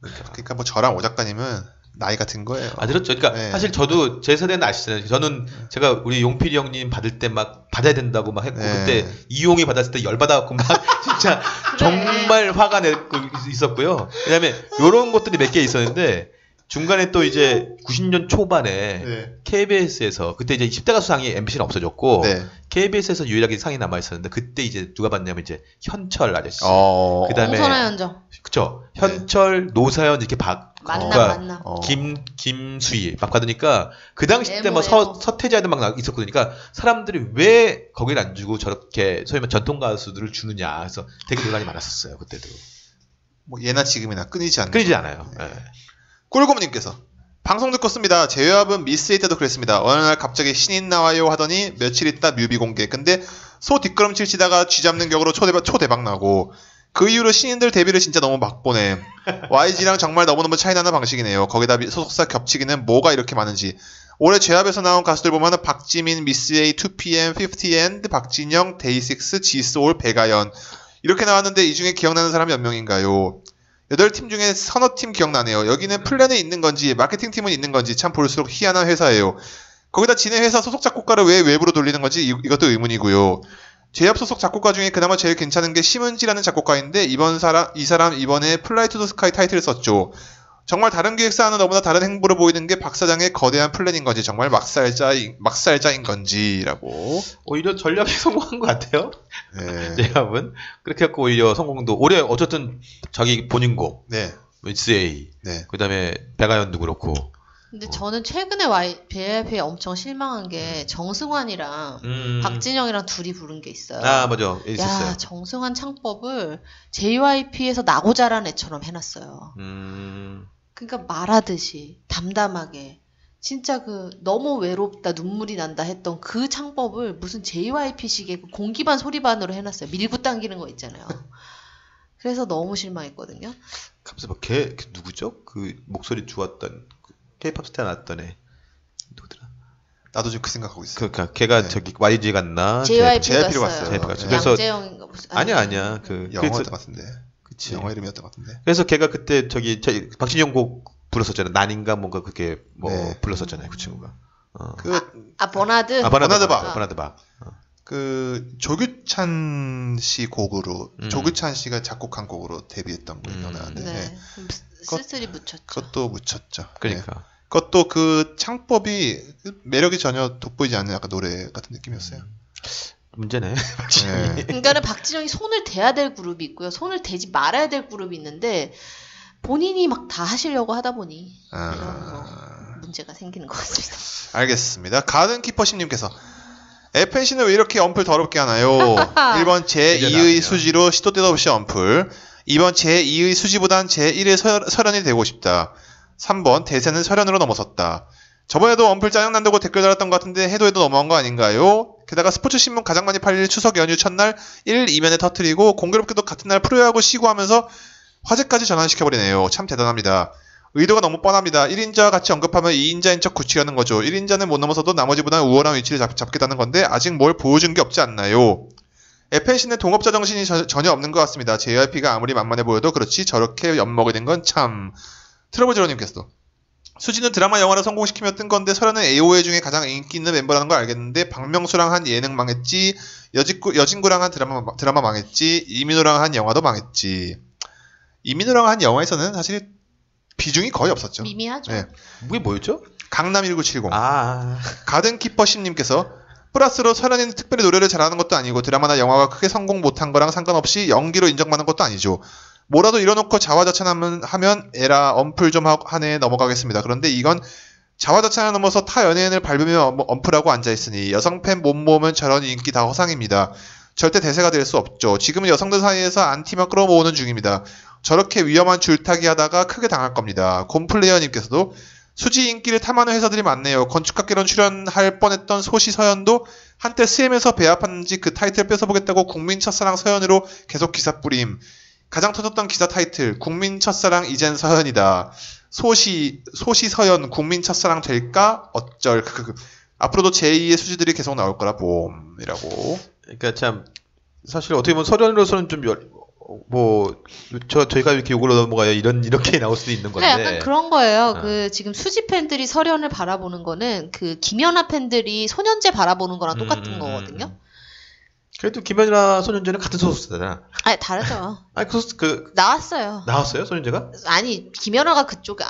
그러니까.
그러니까 뭐 저랑 오 작가님은 나이가 든 거예요.
아, 들었죠. 그러니까
네.
사실 저도 제 세대는 아시잖아요. 저는 제가 우리 용필이 형님 받을 때 막 받아야 된다고 막 했고
네.
그때 이용이 받았을 때 열 받아갖고 막 [LAUGHS] 진짜 정말 화가 내고 있었고요. 왜냐면 요런 것들이 몇 개 있었는데 중간에 또 이제 90년 초반에
네.
KBS에서 그때 이제 10대 가수 상이 MBC는 없어졌고
네.
KBS에서 유일하게 상이 남아 있었는데 그때 이제 누가 받냐면 이제 현철 아저씨.
어.
그다음에 그쵸. 현철, 노사연 이렇게 박
만남
그러니까
만남.
어.
김 김수희 막 받으니까 그 당시 때 뭐 서,
에모.
서태지 아들 막 나- 있었거든요. 그러니까 사람들이 왜 거기를 안 주고 저렇게 소위 말 전통 가수들을 주느냐 해서 되게 논란이 많았었어요. 그때도
뭐 예나 지금이나 끊이지 않는.
끊이지 않아요.
네.
예.
꿀고무님께서 방송 듣고 습니다. 제외합은 미스에이 때도 그랬습니다. 어느 날 갑자기 신인 나와요 하더니 며칠 있다 뮤비 공개. 근데 소 뒷걸음질 치다가 쥐 잡는 격으로 초대박, 초대박 나고 그 이후로 신인들 데뷔를 진짜 너무 막 보내. YG랑 정말 너무너무 차이나는 방식이네요. 거기다 미- 소속사 겹치기는 뭐가 이렇게 많은지. 올해 제왑에서 나온 가수들 보면 박지민, 미스에이, 2PM, 15&, 박진영, 데이식스, 지소울, 백아연 이렇게 나왔는데 이 중에 기억나는 사람이 몇 명인가요? 여덟 팀 중에 서너 팀 기억나네요. 여기는 플랜에 있는 건지 마케팅 팀은 있는 건지 참 볼수록 희한한 회사예요. 거기다 지네 회사 소속 작곡가를 왜 외부로 돌리는 건지 이, 것도 의문이고요. 제왑 소속 작곡가 중에 그나마 제일 괜찮은 게 심은지라는 작곡가인데 이번 사람 이 사람 이번에 플라이 투더 스카이 타이틀을 썼죠. 정말 다른 기획사와는 너무나 다른 행보를 보이는 게 박 사장의 거대한 플랜인 건지 정말 막 살자인 막 살자인 건지라고.
오히려 전략이 성공한 것 같아요.
네. [LAUGHS]
제왑은 그렇게 해갖고 오히려 성공도 올해 어쨌든 자기 본인 곡
네.
미스에이
네.
그다음에 백아연도 그렇고
근데 저는 최근에 Y BF에 엄청 실망한 게 정승환이랑
음.
박진영이랑 둘이 부른 게 있어요.
아 맞아 있었어요.
야 정승환 창법을 JYP에서 나고 자란 애처럼 해놨어요.
음.
그러니까 말하듯이 담담하게 진짜 그 너무 외롭다 눈물이 난다 했던 그 창법을 무슨 JYP식의 그 공기반 소리반으로 해놨어요. 밀고 당기는 거 있잖아요. [LAUGHS] 그래서 너무 실망했거든요.
갑자기 막걔 그 누구죠? 그 목소리 좋았던 그 K-팝 스타 나왔던 애 누구더라?
나도 지금 그 생각하고 있어.
그러니까 걔가
네.
저기 YG 갔나?
JYP 갔어요.
갔어요.
JYP 갔어요.
네.
그래서
양재영인가 무슨
아니야 아니야 그 그래서,
것 같은데.
그치.
영어 이름이었던 것 같은데.
그래서 걔가 그때 저기 저기 박진영 곡 불렀었잖아. 난인가 뭔가 그렇게 뭐
네.
불렀었잖아요 그 친구가. 어.
그아 버나드
아 버나드
버나드 박.
박. 버나드 박.
그 조규찬 씨 곡으로
음.
조규찬 씨가 작곡한 곡으로 데뷔했던 곡이
음.
기억나는데
네.
네.
좀 쓸쓸히 묻혔죠.
그것도 묻혔죠. 네.
그러니까.
그것도 그 창법이 매력이 전혀 돋보이지 않는 약간 노래 같은 느낌이었어요.
문제네. [LAUGHS] 박진영이.
네.
그러니까는 박진영이 손을 대야 될 그룹이 있고요. 손을 대지 말아야 될 그룹이 있는데 본인이 막 다 하시려고 하다 보니 이런 뭐
아,
문제가 생기는 것 같습니다.
알겠습니다. 가든 키퍼심님께서 FNC는 왜 이렇게 언플 더럽게 하나요? [LAUGHS] 1번 제2의
나왔네요.
수지로 시도 때도 없이 언플. 2번 제2의 수지보단 제1의 설, 설현이 되고 싶다. 3번 대세는 설현으로 넘어섰다. 저번에도 언플 짜증난다고 댓글 달았던 것 같은데 해도 해도 너무한 거 아닌가요? 게다가 스포츠 신문 가장 많이 팔릴 추석 연휴 첫날 1, 2면에 터트리고 공교롭게도 같은 날 프로야구 쉬고 하면서 화제까지 전환시켜버리네요. 참 대단합니다. 의도가 너무 뻔합니다. 1인자와 같이 언급하면 2인자인 척 굳히려는 거죠. 1인자는 못 넘어서도 나머지보다 우월한 위치를 잡, 잡겠다는 건데 아직 뭘 보여준 게 없지 않나요? FNC는 동업자 정신이 저- 전혀 없는 것 같습니다. JYP가 아무리 만만해 보여도 그렇지 저렇게 엿먹이 된건 참... 트러블 제로님께서 수지는 드라마 영화를 성공시키며 뜬 건데 설현은 AOA 중에 가장 인기 있는 멤버라는 걸 알겠는데 박명수랑 한 예능 망했지 여진구, 여진구랑 한 드라마, 드라마 망했지 이민호랑 한 영화도 망했지 이민호랑 한 영화에서는 사실 비중이 거의 없었죠.
미미하죠.
네.
그게 뭐였죠?
강남 1970
아.
가든키퍼 심님께서 플러스로 설현이는 특별히 노래를 잘하는 것도 아니고 드라마나 영화가 크게 성공 못한 거랑 상관없이 연기로 인정받는 것도 아니죠. 뭐라도 이뤄놓고 자화자찬하면 하면 에라 언플 좀 하- 하네 넘어가겠습니다. 그런데 이건 자화자찬을 넘어서 타 연예인을 밟으며 언- 언플하고 앉아있으니 여성 팬 못 모으면 저런 인기 다 허상입니다. 절대 대세가 될 수 없죠. 지금은 여성들 사이에서 안티만 끌어모으는 중입니다. 저렇게 위험한 줄타기 하다가 크게 당할 겁니다. 곰플레이어님께서도 수지 인기를 탐하는 회사들이 많네요. 건축학개론 출연할 뻔했던 소시 서연도 한때 CM에서 배합하는지 그 타이틀 뺏어보겠다고 국민 첫사랑 서연으로 계속 기사 뿌림. 가장 터졌던 기사 타이틀 국민 첫사랑 이젠 서연이다. 소시 소시 서연 국민 첫사랑 될까 어쩔 크크크. 앞으로도 제2의 수지들이 계속 나올 거라 봄이라고.
그러니까 참 사실 어떻게 보면 서련으로서는 좀뭐저 저희가 이렇게 욕을 넘어가요 이런 이렇게 나올 수도 있는 건데.
그러니까 약간 그런 거예요.
어.
그 지금 수지 팬들이 설현을 바라보는 거는 그 김연아 팬들이 소년제 바라보는 거랑 똑같은
음, 음,
거거든요.
음. 그래도 김연이나 소년제는 같은 소속사잖아.
아니 다르죠.
아니 그, 소속- 그
나왔어요.
나왔어요 소년제가?
아니 김연아가 그쪽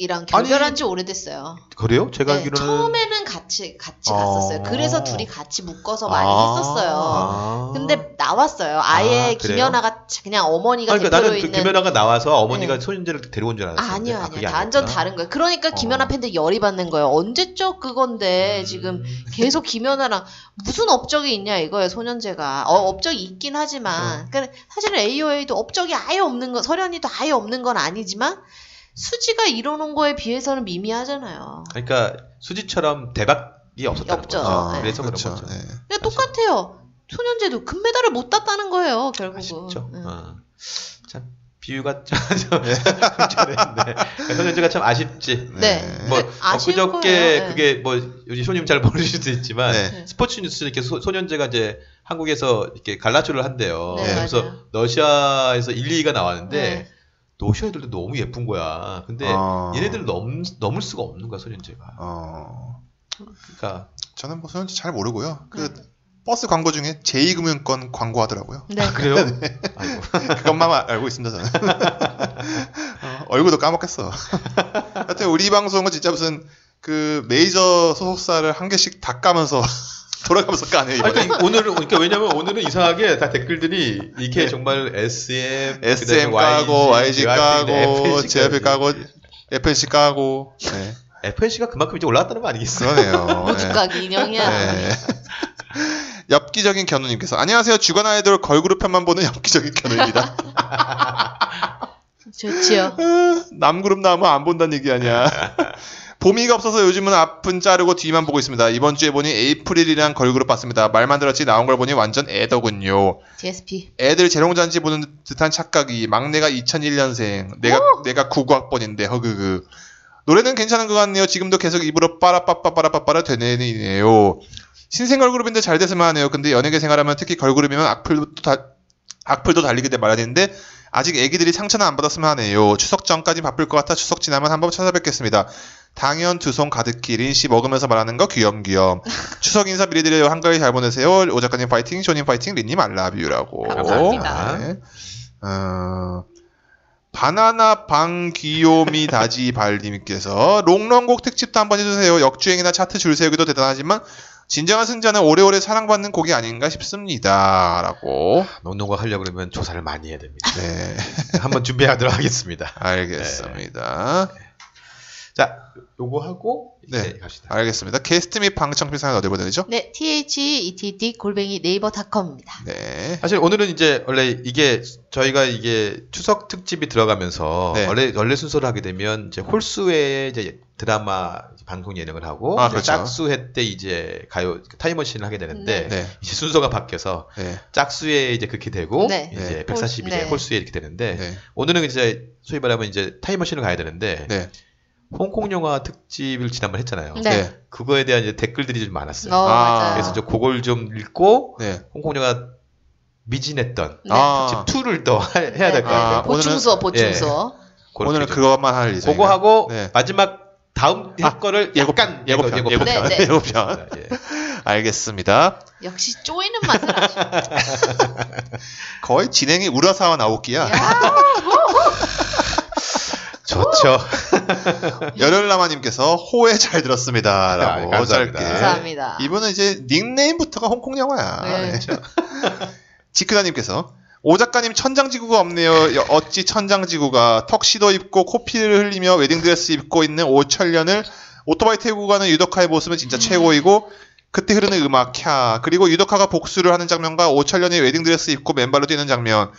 이랑 결별한 지 오래됐어요.
그래요? 제가
네,
알기로는
처음에는 같이 같이
어.
갔었어요. 그래서 둘이 같이 묶어서 많이
아.
했었어요.
아.
근데 나왔어요. 아예
아?
김연아가 그냥 어머니가
아니, 그러니까
대표로
나는 그
있는
김연아가 나와서 어머니가
네.
소년제를 데려온 줄 알았어요.
아, 아니요,
아,
아니요.
그게
완전. 다른 거예요. 그러니까
어.
김연아 팬들 열이 받는 거예요. 언제적 그건데
음.
지금 계속 김연아랑 무슨 업적이 있냐 이거예요. 소년제가 어, 업적이 있긴 하지만 그러니까 사실은 AOA도 업적이 아예 없는 거, 설현이도 아예 없는 건 아니지만 수지가 이뤄놓은 거에 비해서는 미미하잖아요.
그러니까 수지처럼 대박이 없었다는
없죠.
거죠.
네.
그래서
그렇죠.
그런 거죠.
네.
그러니까 똑같아요. 소년제도 금메달을 못 땄다는 거예요. 결국은.
아쉽죠.
응.
어. 참 비유가 [LAUGHS] 좀 잘했는데 소년제가 참 아쉽지.
네.
뭐
근데 아쉬운
엊그저께.
네.
그게 뭐 요즘 쇼님 잘 모르실 수도 있지만
네.
스포츠 뉴스 이렇게 소, 소년제가 이제 한국에서 이렇게 갈라쇼를 한대요.
네,
그래서
맞아요.
러시아에서 1, 2위가 나왔는데
네.
러시아 애들도 너무 예쁜 거야. 근데
어.
얘네들 넘 넘을 수가 없는 거야 소년제가.
어,
그러니까
저는 뭐 소연지 잘 모르고요. 그
네.
버스 광고 중에 제2금융권 광고하더라고요.
네.
아, 그래요? [LAUGHS] 아이고.
그것만 알고 있습니다, 저는. [LAUGHS] 어, 얼굴도 까먹겠어. 하여튼 우리 방송은 진짜 무슨 그 메이저 소속사를 한 개씩 다 까면서 돌아가면서 이번에.
그러니까 오늘은 그러니까 왜냐면 오늘은 이상하게 다 댓글들이 이렇게
네.
정말 SM,
SM 까고, YG 까고, JYP 까고, FNC 까고. 네.
FNC가 그만큼 이제 올라왔다는 거 아니겠어?
그러네요. [LAUGHS]
모두
네.
까기 인형이야.
네. 엽기적인 견우님께서 안녕하세요 주간 아이돌 걸그룹 편만 보는 엽기적인 견우입니다.
좋지요. [LAUGHS]
남그룹 나오면 안 본다는 얘기 아니야. [LAUGHS] 봄이가 없어서 요즘은 앞은 자르고 뒤만 보고 있습니다. 이번 주에 보니 에이프릴이란 걸그룹 봤습니다. 말만 들었지 나온 걸 보니 완전 애더군요.
DSP.
애들 재롱잔치 보는 듯한 착각이 막내가 2001년생 내가 내가 99학번인데 허그그 노래는 괜찮은 것 같네요. 지금도 계속 입으로 빠라빠빠빠라빠빠라 되네요. 신생 걸그룹인데 잘 됐으면 하네요. 근데 연예계 생활하면 특히 걸그룹이면 악플도 다, 악플도 달리게 돼 말아야 되는데 아직 애기들이 상처는 안 받았으면 하네요. 추석 전까지 바쁠 것 같아 추석 지나면 한번 찾아뵙겠습니다. 당연 두 손 가득히 린씨 먹으면서 말하는 거 귀염귀염. [LAUGHS] 추석 인사 미리 드려요. 한가위 잘 보내세요. 오 작가님 파이팅, 쇼님 파이팅, 린님 알라뷰라고.
감사합니다.
네. 어, 바나나 방귀요미 다지 발님께서 롱런곡 특집도 한번 해주세요. 역주행이나 차트 줄 세우기도 대단하지만 진정한 승자는 오래오래 사랑받는 곡이 아닌가 싶습니다. 라고.
농농가 하려고 그러면 조사를 많이 해야 됩니다.
네, [LAUGHS]
한번 준비하도록 하겠습니다.
알겠습니다.
자, 요거 하고 이제
네.
갑시다.
알겠습니다. 게스트 및 방청필 사연 어디 보내죠?
네, THETD 골뱅이 네이버닷컴입니다.
네.
사실 오늘은 이제 원래 이게 저희가 이게 추석 특집이 들어가면서
네.
원래 원래 순서를 하게 되면 이제 홀수의 이제 드라마 방송 예능을 하고
아, 그렇죠.
짝수회 때 이제 가요 타임머신을 하게 되는데
네.
이제 순서가 바뀌어서
네.
짝수에 이제 그렇게 되고
네.
이제
네.
140이
네.
홀수에 이렇게 되는데
네.
오늘은 이제 소위 말하면 이제 타임머신을 가야 되는데
네.
홍콩 영화 특집을 지난번 에 했잖아요.
네.
네.
그거에 대한 이제 댓글들이 좀 많았어요.
어,
아.
그래서 저 그걸 좀 읽고
네.
홍콩 영화 미진했던
네.
아,
특집 2를 더 하- 해야 될
네,
것 같아요.
아,
보충서, 보충서.
그렇게
오늘은
좀.
그것만 할 예정이에요.
그거 하고
네.
마지막 다음 할
아,
거를
예고편,
약간
예고편,
예고,
예고편.
네, 네. [LAUGHS]
예고편.
예.
알겠습니다.
역시 쪼이는 맛을 아시네. [LAUGHS]
거의 진행이 우라사와 나오기야. [LAUGHS]
야,
좋죠. [LAUGHS]
열혈라마님께서 호에 잘 들었습니다라고
아, 감사합니다.
짧게.
감사합니다.
이분은 이제 닉네임부터가 홍콩 영화야.
네.
네. [LAUGHS] 지크다님께서 오 작가님 천장지구가 없네요. 여- 어찌 천장지구가 턱시도 입고 코피를 흘리며 웨딩드레스 입고 있는 오천련을 오토바이 태우고 가는 유덕화의 모습은 진짜 최고이고 그때 흐르는 음악 캬 그리고 유덕화가 복수를 하는 장면과 오천련이 웨딩드레스 입고 맨발로 뛰는 장면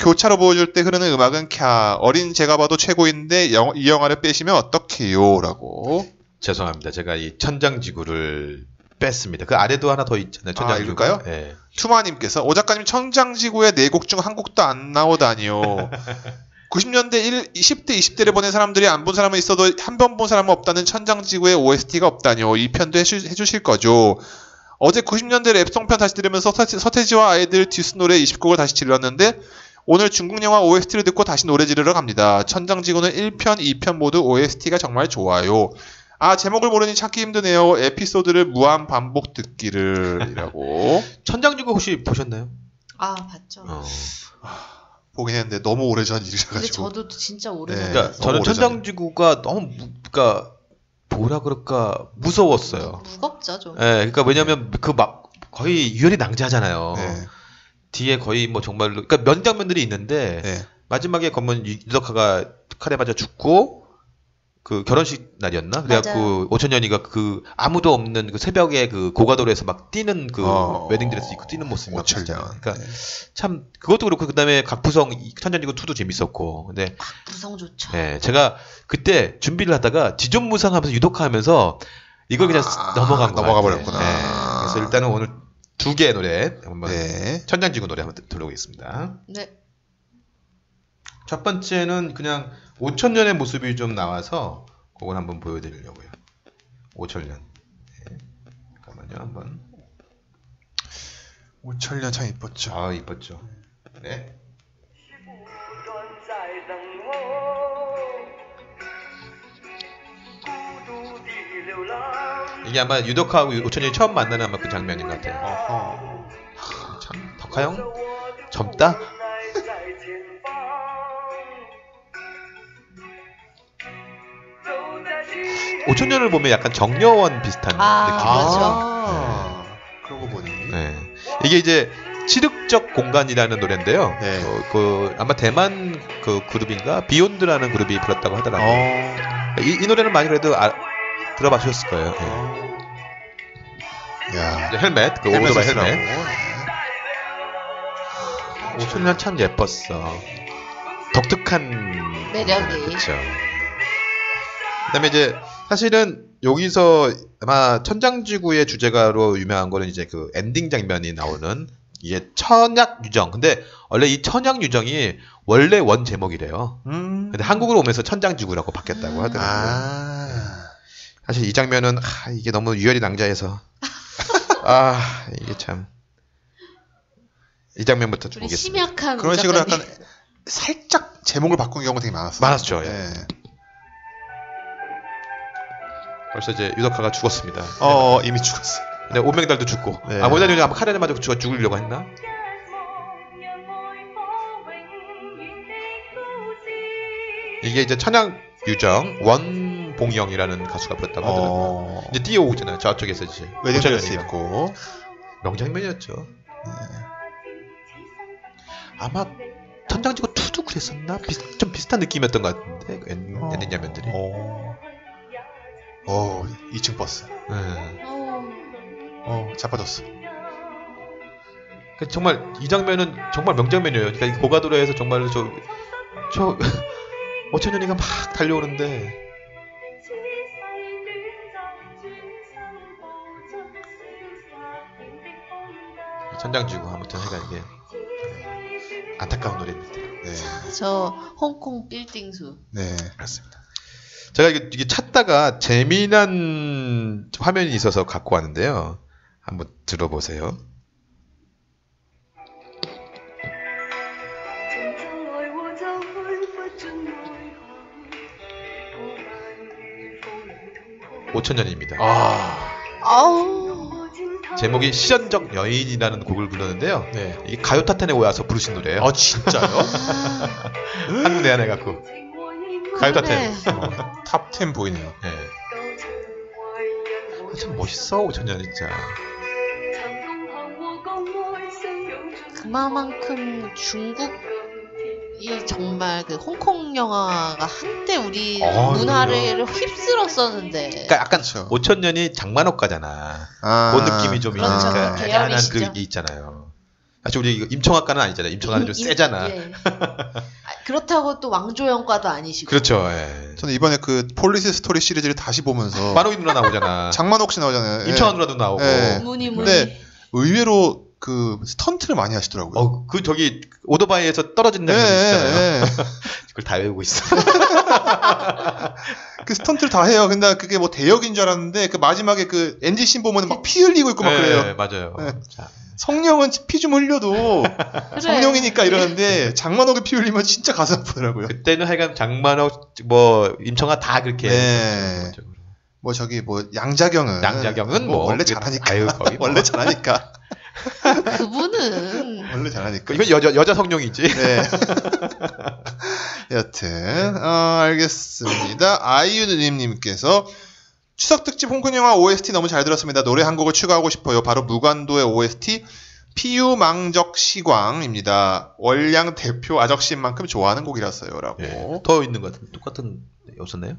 교차로 보여줄 때 흐르는 음악은 캬 어린 제가 봐도 최고인데 영- 이 영화를 빼시면 어떡해요 라고
죄송합니다. 제가 이 천장지구를 뺐습니다. 그 아래도 하나 더 있잖아요. 천장지구.
읽을까요?
예.
투마님께서 오 작가님 천장지구의 네 곡 중 한 곡도 안 나오다니요. 90년대 1, 10대, 20대를 보낸 사람들이 안 본 사람은 있어도 한 번 본 사람은 없다는 천장지구의 OST가 없다니요. 이 편도 해주, 해주실 거죠. 어제 90년대 랩송편 다시 들으면서 서태, 서태지와 아이들 듀스 노래 20곡을 다시 질렀는데 오늘 중국 영화 OST를 듣고 다시 노래 지르러 갑니다. 천장지구는 1편, 2편 모두 OST가 정말 좋아요. 아 제목을 모르니 찾기 힘드네요. 에피소드를 무한 반복 듣기를이라고 [LAUGHS]
천장지구 혹시 보셨나요?
아 봤죠.
어.
보긴 했는데 너무 오래전
근데
일이라가지고
저도 진짜 오래
네.
전
그러니까 저는. 천장지구가 너무 무, 그러니까 뭐라 그럴까 무서웠어요.
무겁죠 좀.
예, 그러니까 왜냐면 그 막 거의 유혈이 낭자잖아요.
네,
뒤에 거의 뭐 정말로 그러니까 면 장면들이 있는데
네.
마지막에 검은 유덕화가 칼에 맞아 죽고 그 결혼식 날이었나? 그래갖고. 오천년이가 그 아무도 없는 그 새벽에 그 고가도로에서 막 뛰는 그
어,
웨딩드레스 입고 뛰는 모습이. 봤어요. 그러니까
네.
참 그것도 그렇고 그다음에 각부성 천년지구 2도 재밌었고 근데
구성 좋죠.
예, 제가 그때 준비를 하다가 지존무상하면서 유독하면서 이걸 그냥
아,
넘어간 거
넘어가. 버렸구나.
예, 그래서 일단은 오늘 두 개의 노래 한번
네.
천장지구 노래 한번 들어보겠습니다.
네.
첫 번째는 그냥 5천 년의 모습이 좀 나와서 그걸 한번 보여드리려고요. 5천 년. 네. 잠깐만요, 한번.
오철련 참 이뻤죠.
아, 이뻤죠. 네. 이게 아마 유덕하고 오천이 처음 만나는 아마 그 장면인 것 같아요.
어허.
하, 참 덕화형 젊다. [LAUGHS] 오천년을 보면 약간 정려원 비슷한
아,
느낌.
그렇죠.
아, 네. 그러고 보니.
네. 이게 이제 치륵적 공간이라는 노래인데요.
네.
어, 그 아마 대만 그 그룹인가 비욘드라는 그룹이 불렀다고 하더라고요.
어...
이, 이, 노래는 많이 그래도 아, 들어봐주셨을 거예요. 네.
야.
이제 헬멧, 그 오토바이. 헬멧. 오천년 참 예뻤어. 독특한
매력이.
그렇죠. 그다음에 이제 사실은 여기서 아마 천장지구의 주제가로 유명한 거는 이제 그 엔딩 장면이 나오는 이게 천약 유정. 근데 원래 이 천약 유정이 원래 원 제목이래요.
음.
근데 한국으로 오면서 천장지구라고 바뀌었다고 하더라고요.
아.
사실 이 장면은 아, 이게 너무 유혈이 낭자해서 아 이게 참 이 장면부터 좀 보겠습니다.
심약한
그런 식으로 약간 살짝 제목을 바꾼 경우가 되게 많았어요.
많았죠. 예.
네.
벌써 이제 유덕화가 죽었습니다.
어, 어 네. 이미 죽었어.
근데 오맹달도 죽고.
네.
아 모자리는 아마 카레를 맞아 죽어 죽으려고 했나? 이게 이제 천양 유정 원봉영이라는 가수가 불렀다고 하더라고요.
어.
이제 뛰어오잖아요. 저쪽에서 이제
웨딩드레스. 입고.
명장면이었죠. 아마 천장지구 2도 그랬었나? 비슷, 좀 비슷한 느낌이었던 것 같은데 그 엔-
어. 어. 어, 2층 버스.
네.
어,
어, 자빠졌어.
그 정말 이 장면은 정말 명장면이에요. 그러니까 이 고가도로에서 정말 저, 저 오천연이가 막 달려오는데 천장 지구 아무튼 해가 이게 안타까운 노래입니다.
네.
저 홍콩 빌딩수.
네.
그렇습니다. 제가 이게 찾다가 재미난 화면이 있어서 갖고 왔는데요. 한번 들어보세요. 5천년입니다.
아.
아우.
제목이 시련적 여인이라는 곡을 부르는데요.
네.
이게 가요 톱텐에 와서 부르신 노래예요.
아, 진짜요?
한국 내한해 갖고. 가요.
어, Top 10 보이네요.
예. 아, 참 멋있어 오천련 진짜.
그만큼 중국 이 정말 그 홍콩 영화가 한때 우리
어,
문화를 휩쓸었었는데
그러니까 약간
그렇죠.
오천련이 장만옥과잖아.
아,
그 느낌이 좀
그렇죠.
있으니까
그
야한
계열이시죠.
그게 있잖아요. 사실 우리 이거 임청하과는 아니잖아요. 임청하는 좀
임-
세잖아.
예. [LAUGHS] 아, 그렇다고 또 왕조현과도 아니시고
그렇죠. 예.
저는 이번에 그 Police Story 시리즈를 다시 보면서 [LAUGHS]
만옥이 누나 나오잖아.
장만옥 씨 나오잖아요. 예.
임청하 누나도 나오고.
예.
무늬 무늬
근데 의외로 그 스턴트를 많이 하시더라고요.
어, 그 저기 오토바이에서 떨어지는
예,
장면 있잖아요.
예, 예. [LAUGHS]
그걸 다 외우고 있어. [LAUGHS]
그 스턴트를 다 해요. 근데 그게 뭐 대역인 줄 알았는데 그 마지막에 그 엔지 씬 보면 막 피 흘리고 있고 막
예,
그래요.
맞아요.
예.
자,
성령은 피 좀 흘려도. [LAUGHS] 성령이니까 이러는데 장만옥이 피 흘리면 진짜 가슴 아프더라고요.
그때는 하여간 장만옥 뭐 임청학 다 그렇게
네. 뭐 저기 뭐 양자경은
양자경은 뭐
원래
그게-
잘하니까
아유, 거의 뭐.
원래 잘하니까 [LAUGHS]
그분은
원래 잘하니까
이건 여자 여자 성룡이지.
네. [LAUGHS] 여튼 어, 알겠습니다. 아이유님님께서 추석 특집 홍콩 영화 OST 너무 잘 들었습니다. 노래 한 곡을 추가하고 싶어요. 바로 무관도의 OST 피유망적 시광입니다. 월량 대표 아적신만큼 좋아하는 곡이라서요라고.
예. 더 있는 것 같은 똑같은 없었나요?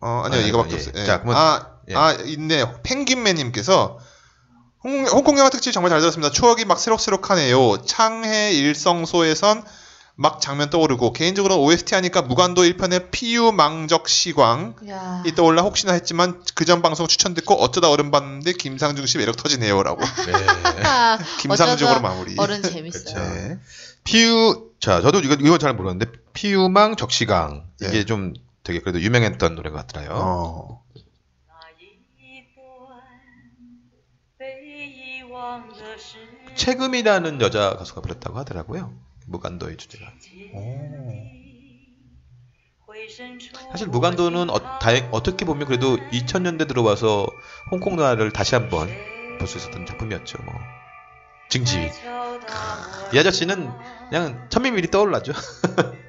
어, 아니요,
아니,
이거밖에
예.
없어요. 예.
자, 그러면-
아,
예.
아, 있네. 펭귄맨님께서 홍, 홍콩 영화 특집 정말 잘 들었습니다. 추억이 막 새록새록하네요. 창해 일성소에선 막 장면 떠오르고 개인적으로 OST 하니까 무관도 1편의 피유망적 시광이
야
떠올라 혹시나 했지만 그 전 방송 추천 듣고 어쩌다 어른 봤는데 김상중 씨 매력 터지네요라고 [LAUGHS]
네.
아,
김상중으로 마무리.
어른 재밌어요.
그렇죠.
네.
피유 자 저도 이거 이거 잘 모르는데 피유망 적시강 이게
네.
좀 되게 그래도 유명했던 노래 같더라요.
어.
최금이라는 여자 가수가 불렀다고 하더라고요. 무간도의 주제가. 오. 사실 무간도는 어, 다행, 어떻게 보면 그래도 2000년대 들어와서 홍콩 문화를 다시 한번 볼 수 있었던 작품이었죠. 뭐. 증지. 이 아저씨는 그냥 천미밀이 떠올라죠. [LAUGHS]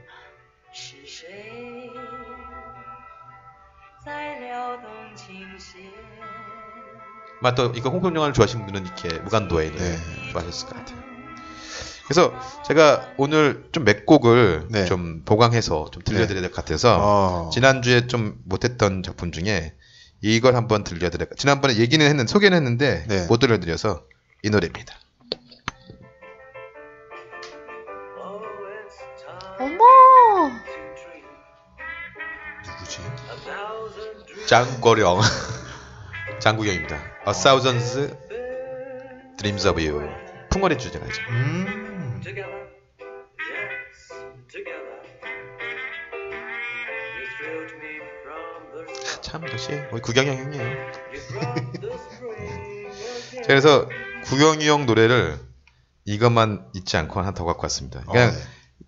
맞또 이거 홍콩 영화를 좋아하시는 분들은 이렇게 무간도의 노래
네.
좋아하셨을 것 같아요. 그래서 제가 오늘 좀 몇 곡을
네.
좀 보강해서 좀 들려드려야 될 것 같아서
어.
지난주에 좀 못했던 작품 중에 이걸 한번 들려드릴까. 지난번에 얘기는 했는데 소개는 했는데
네.
못 들려드려서 이 노래입니다.
어머
누구지?
장고령 [LAUGHS] 장구경입니다. A Thousand's Dreams of You 풍월의 주제가죠.
음.
참 역시 우리 구경이 형이에요.
Again.
그래서 구경이 형 노래를 이것만 잊지 않고 하나 더 갖고 왔습니다. 그냥
어, 네.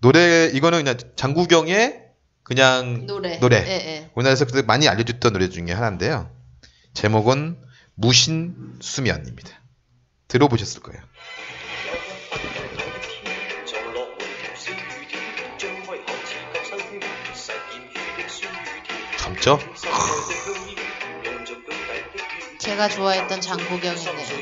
노래 이거는 그냥 장구경의 그냥
노래
노래.
예, 예.
우리나라에서 그때 많이 알려줬던 노래 중에 하나인데요. 제목은 무신 수면입니다. 들어보셨을 거예요. 젊죠?
제가 좋아했던 장보경인데.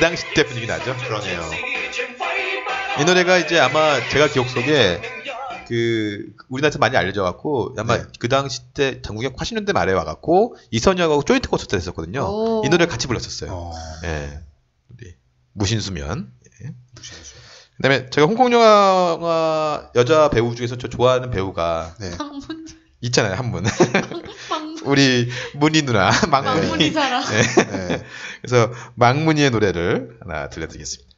그 당시 때 분위기 나죠?
그러네요.
이 노래가 이제 아마 제가 기억 속에 그 우리나라에서 많이 알려져 갖고 아마
네.
그 당시 때 장국영 80년대 말에 와 갖고 이선혁하고 조인트 콘서트 했었거든요.
오.
이 노래를 같이 불렀었어요.
어.
예. 우리 무신수면. 예. 그다음에 제가 홍콩 영화 여자 배우 중에서 저 좋아하는 배우가
네.
있잖아요 한 분. [LAUGHS] 우리 문희 누나 망문희. [LAUGHS]
사라.
네. 네.
그래서 망문희의 노래를 하나 들려드리겠습니다.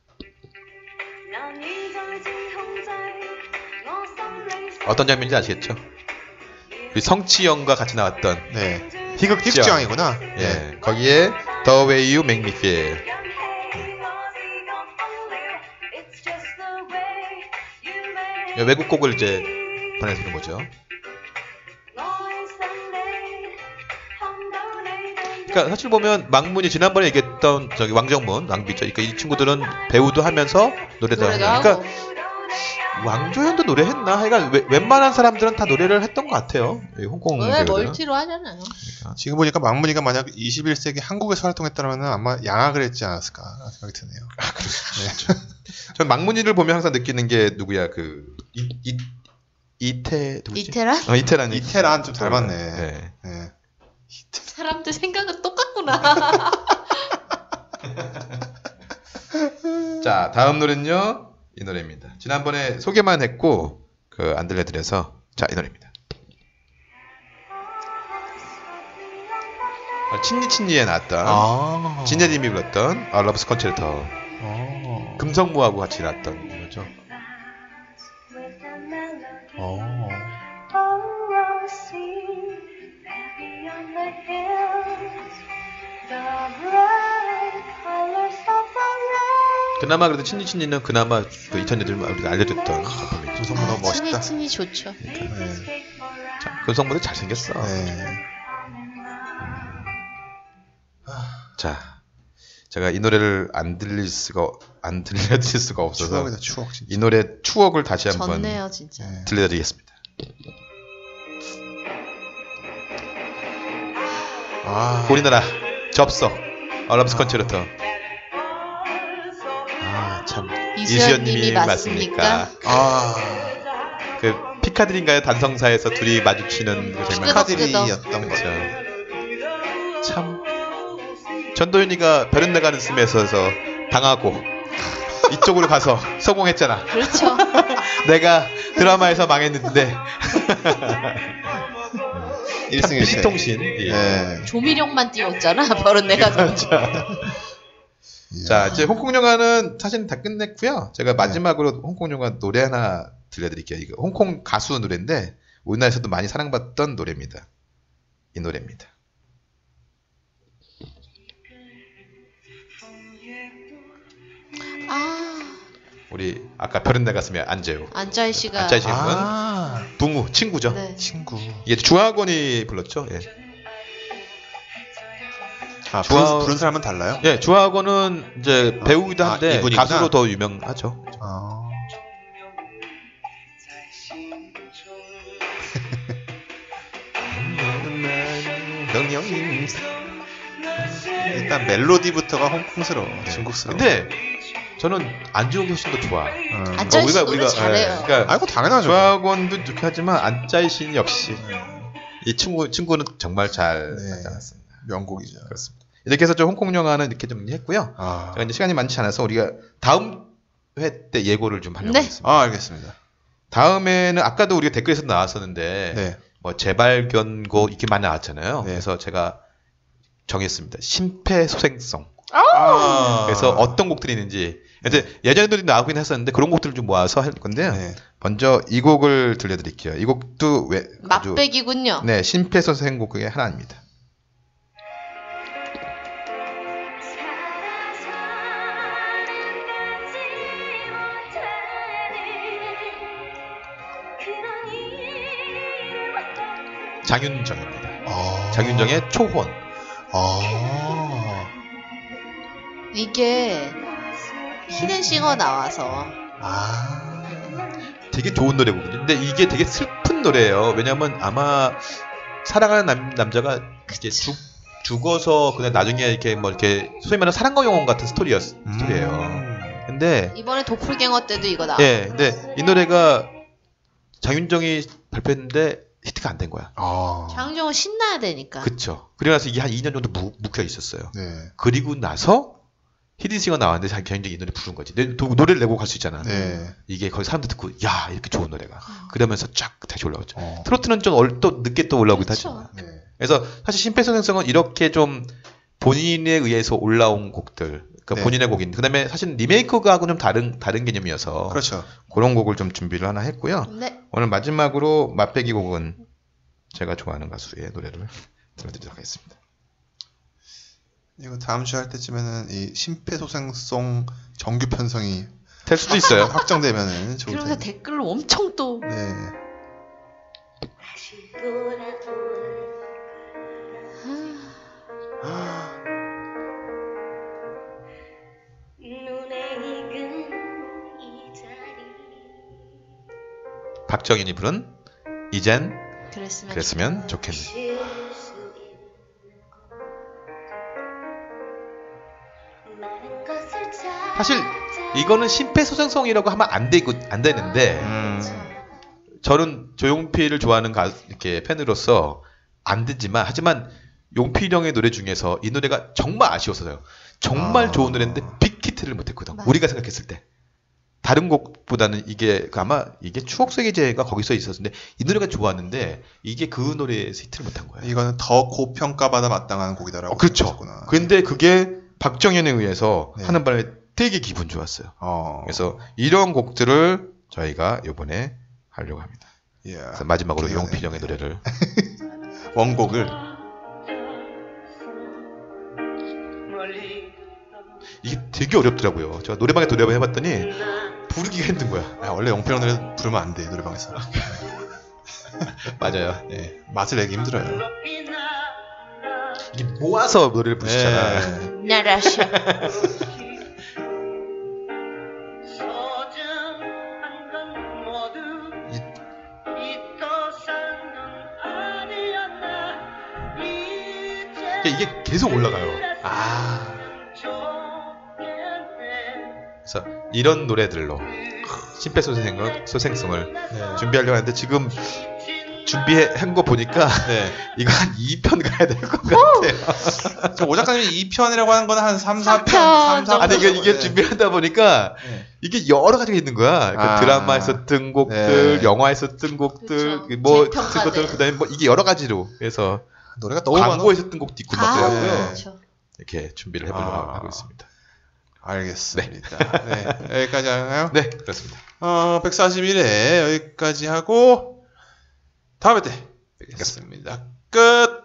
어떤 장면인지 아시겠죠? 그 성치영과 같이 나왔던
네. 희극지영. 이구나
예. 네. 거기에 The Way You Make Me Feel. 네. 외국 곡을 이제 보내주는 거죠. 그러니까 사실 보면 망문이 지난번에 얘기했던 저기 왕정문 왕비죠. 그러니까 이 친구들은 배우도 하면서 노래도 하고.
노래도 하고.
그러니까 왕조연도 노래했나? 하여간 웨- 웬만한 사람들은 다 노래를 했던 것 같아요. 이 홍콩
왜. 멀티로 하잖아요.
지금 보니까 망문이가 만약 21세기 한국에서 활동했다면 아마 양악을 했지 않았을까 생각이 드네요. [LAUGHS]
전 망문이를 보면 항상 느끼는 게 누구야 그 이, 이, 이태 누구지?
이태란?
어, 이태란이.
이태란 좀 닮았네.
네.
네.
사람들 생각은 똑같구나. [LAUGHS]
자, 다음 노래는요. 이 노래입니다. 지난번에 소개만 했고 그 안 들려드려서 자, 이 노래입니다. 어, 친니친니에 나왔던
아.
진혜림이 불렀던 아, Lover's Concerto
어.
금성무하고 같이 나왔던 그나마 그래도 친니 친니는 그나마 그 2000년대 우리가 알려줬던 작품이죠.
금성무 너무 멋있다.
친이 좋죠.
네.
자, 금성무도 잘생겼어.
네.
자, 제가 이 노래를 안 들릴 수가 안 들려드릴 수가 없어서
추억이다 추억.
이 노래 추억을 다시 한번
진짜.
네.
들려드리겠습니다.
아.
우리나라 접속 어럽스 컨체르토 아참 이수연님이 맞습니까?
아.
그 피카드리인가요 단성사에서 둘이 마주치는 그 장면
카드리였던 거죠.
참 전도연이가 베른네가는 씀에서 당하고 이쪽으로 가서 [LAUGHS] 성공했잖아.
그렇죠. [LAUGHS]
내가 드라마에서 망했는데 [LAUGHS]
1승 1패.
시통신. 예.
네.
조미령만 띄웠잖아. [LAUGHS] 버릇 내가
자, 이제 홍콩 영화는 사실 다 끝냈고요. 제가 마지막으로 홍콩 영화 노래 하나 들려드릴게요. 이거 홍콩 가수 노래인데 우리나라에서도 많이 사랑받던 노래입니다. 이 노래입니다. 우리 아까 별은 내 가슴에 안재우.
안짜희 씨가
안짜희 씨는
아.
붕우 친구죠.
네.
친구.
이게 주하권이 불렀죠. 예.
아,
좋아-
부른, 부른 사람은 달라요?
예, 주하권은 이제 배우기도
아,
한데
이분이구나.
가수로 더 유명하죠.
아. [LAUGHS]
명령님.
일단 멜로디부터가 홍콩스러워. 중국스러워.
근데 저는 안지욱이 훨씬 더 좋아.
음.
안짜희 씨
우리가-
노래
우리가-
잘해요.
예, 그러니까
아이고 당연하죠.
주하권도 좋게 하지만 안짜이 씨는 역시 이 친구 친구는 정말 잘
네.
하지 않았습니다.
명곡이죠.
그렇습니다. 이렇게 해서 좀 홍콩 영화는 이렇게 정리했고요.
아.
제가 이제 시간이 많지 않아서 우리가 다음 회 때 예고를 좀 하려고
네.
했습니다.
아, 알겠습니다.
다음에는 아까도 우리가 댓글에서 나왔었는데
네.
뭐 재발견고 이렇게 많이 나왔잖아요.
네.
그래서 제가 정했습니다. 심폐소생성.
아.
그래서 어떤 곡들이 있는지. 이제 예전에도 나오긴 했었는데 그런 곡들을 좀 모아서 할 건데요.
네.
먼저 이 곡을 들려드릴게요. 이 곡도 왜
맛배기군요.
네 심폐소생곡 중에 하나입니다. 장윤정입니다.
아.
장윤정의 초혼.
아.
이게 히든싱어 나와서
아.
되게 좋은 노래거든요. 근데 이게 되게 슬픈 노래예요. 왜냐면 아마 사랑하는 남, 남자가 이게 죽, 죽어서 그냥 나중에 이렇게 뭐 이렇게 소위 말하는 사랑과 영혼 같은 스토리였 스토리예요.
음.
근데
이번에 도플갱어 때도 이거 나와.
예, 근데 이 노래가 장윤정이 발표했는데 히트가 안 된 거야.
아.
장윤정은 신나야 되니까.
그쵸. 그리고 나서 이게 한 2년 정도 묵, 묵혀 있었어요.
네.
그리고 나서 히든싱어 나왔는데 자기 장윤정이 이 노래 부른 거지. 내- 도- 노래를 내고 갈 수 있잖아.
네.
이게 거기 사람들 듣고 야 이렇게 좋은 노래가. 그러면서 쫙 다시 올라오죠.
어.
트로트는 좀 얼, 또 늦게 또 올라오기도
그쵸.
하지만.
네.
그래서 사실 심폐소생송은 이렇게 좀 본인에 의해서 올라온 곡들, 그러니까
네.
본인의 곡인. 그다음에 사실 리메이크하고는 좀 다른 다른 개념이어서
그렇죠.
그런 곡을 좀 준비를 하나 했고요.
네.
오늘 마지막으로 맛배기 곡은 제가 좋아하는 가수의 노래를 들려드리도록 하겠습니다.
이거 다음 주 할 때쯤에는 이 심폐소생성 정규 편성이
될 수도 있어요.
확정되면은 좋을
그러면서 댓글을 엄청 또
네.
박정인이 부른 이젠
그랬으면,
그랬으면
좋겠네.
사실 이거는 심폐소생성이라고 하면 안 되고 안 되는데
음,
저는 조용필을 좋아하는 가 이렇게 팬으로서 안 듣지만 하지만 용필 형의 노래 중에서 이 노래가 정말 아쉬웠어요. 정말
아.
좋은 노래인데 빅히트를 못했거든.
맞아.
우리가 생각했을 때 다른 곡보다는 이게 그 아마 이게 추억 속의 제가 거기서 있었는데 이 노래가 좋았는데 이게 그 노래에서 히트를 못한 거예요.
이거는 더 고평가받아 마땅한 곡이다라고
어, 그렇죠. 근데 그게 박정현에 의해서
네.
하는 바람에 되게 기분 좋았어요.
어,
그래서 이런 곡들을 저희가 이번에 하려고 합니다.
예.
그래서 마지막으로
기대되네.
용필 형의 노래를 [LAUGHS]
원곡을
이게 되게 어렵더라고요. 제가 노래방에 노래방 해봤더니 부르기가 힘든 거야.
아, 원래 영필 노래 부르면 안 돼 노래방에서. [LAUGHS]
맞아요.
예, 맛을 내기 힘들어요.
이게 모아서 노래를 부르시잖아.
예.
나라샤. [LAUGHS]
이게 계속 올라가요. 아. 그래서 이런 노래들로 심폐소생을 소생성을
네.
준비하려고 하는데 지금 준비한 거 보니까
네. [LAUGHS]
이거 한 2편 가야 될 것 같아요. [LAUGHS]
저 오작가님이 2편이라고 하는 거는 한 3, 4편, 3,
삼
4편.
아니 이게, 이게 준비하다 보니까
네.
이게 여러 가지가 있는 거야. 그
아.
드라마에서 뜬 곡들,
네.
영화에서 뜬 곡들,
그쵸.
뭐
재평가들.
뜬 것들 그 다음에 뭐 이게 여러 가지로 그래서
노래가 너무 많아.
광고에서 뜬 곡도 있고 막
아,
그래갖고요.
그렇죠.
이렇게 준비를 해보려고
아.
하고 있습니다.
알겠습니다. 네. 여기까지 하나요?
네, 그렇습니다.
어, 141회 여기까지 하고 다음에 때 뵙겠습니다. 끝!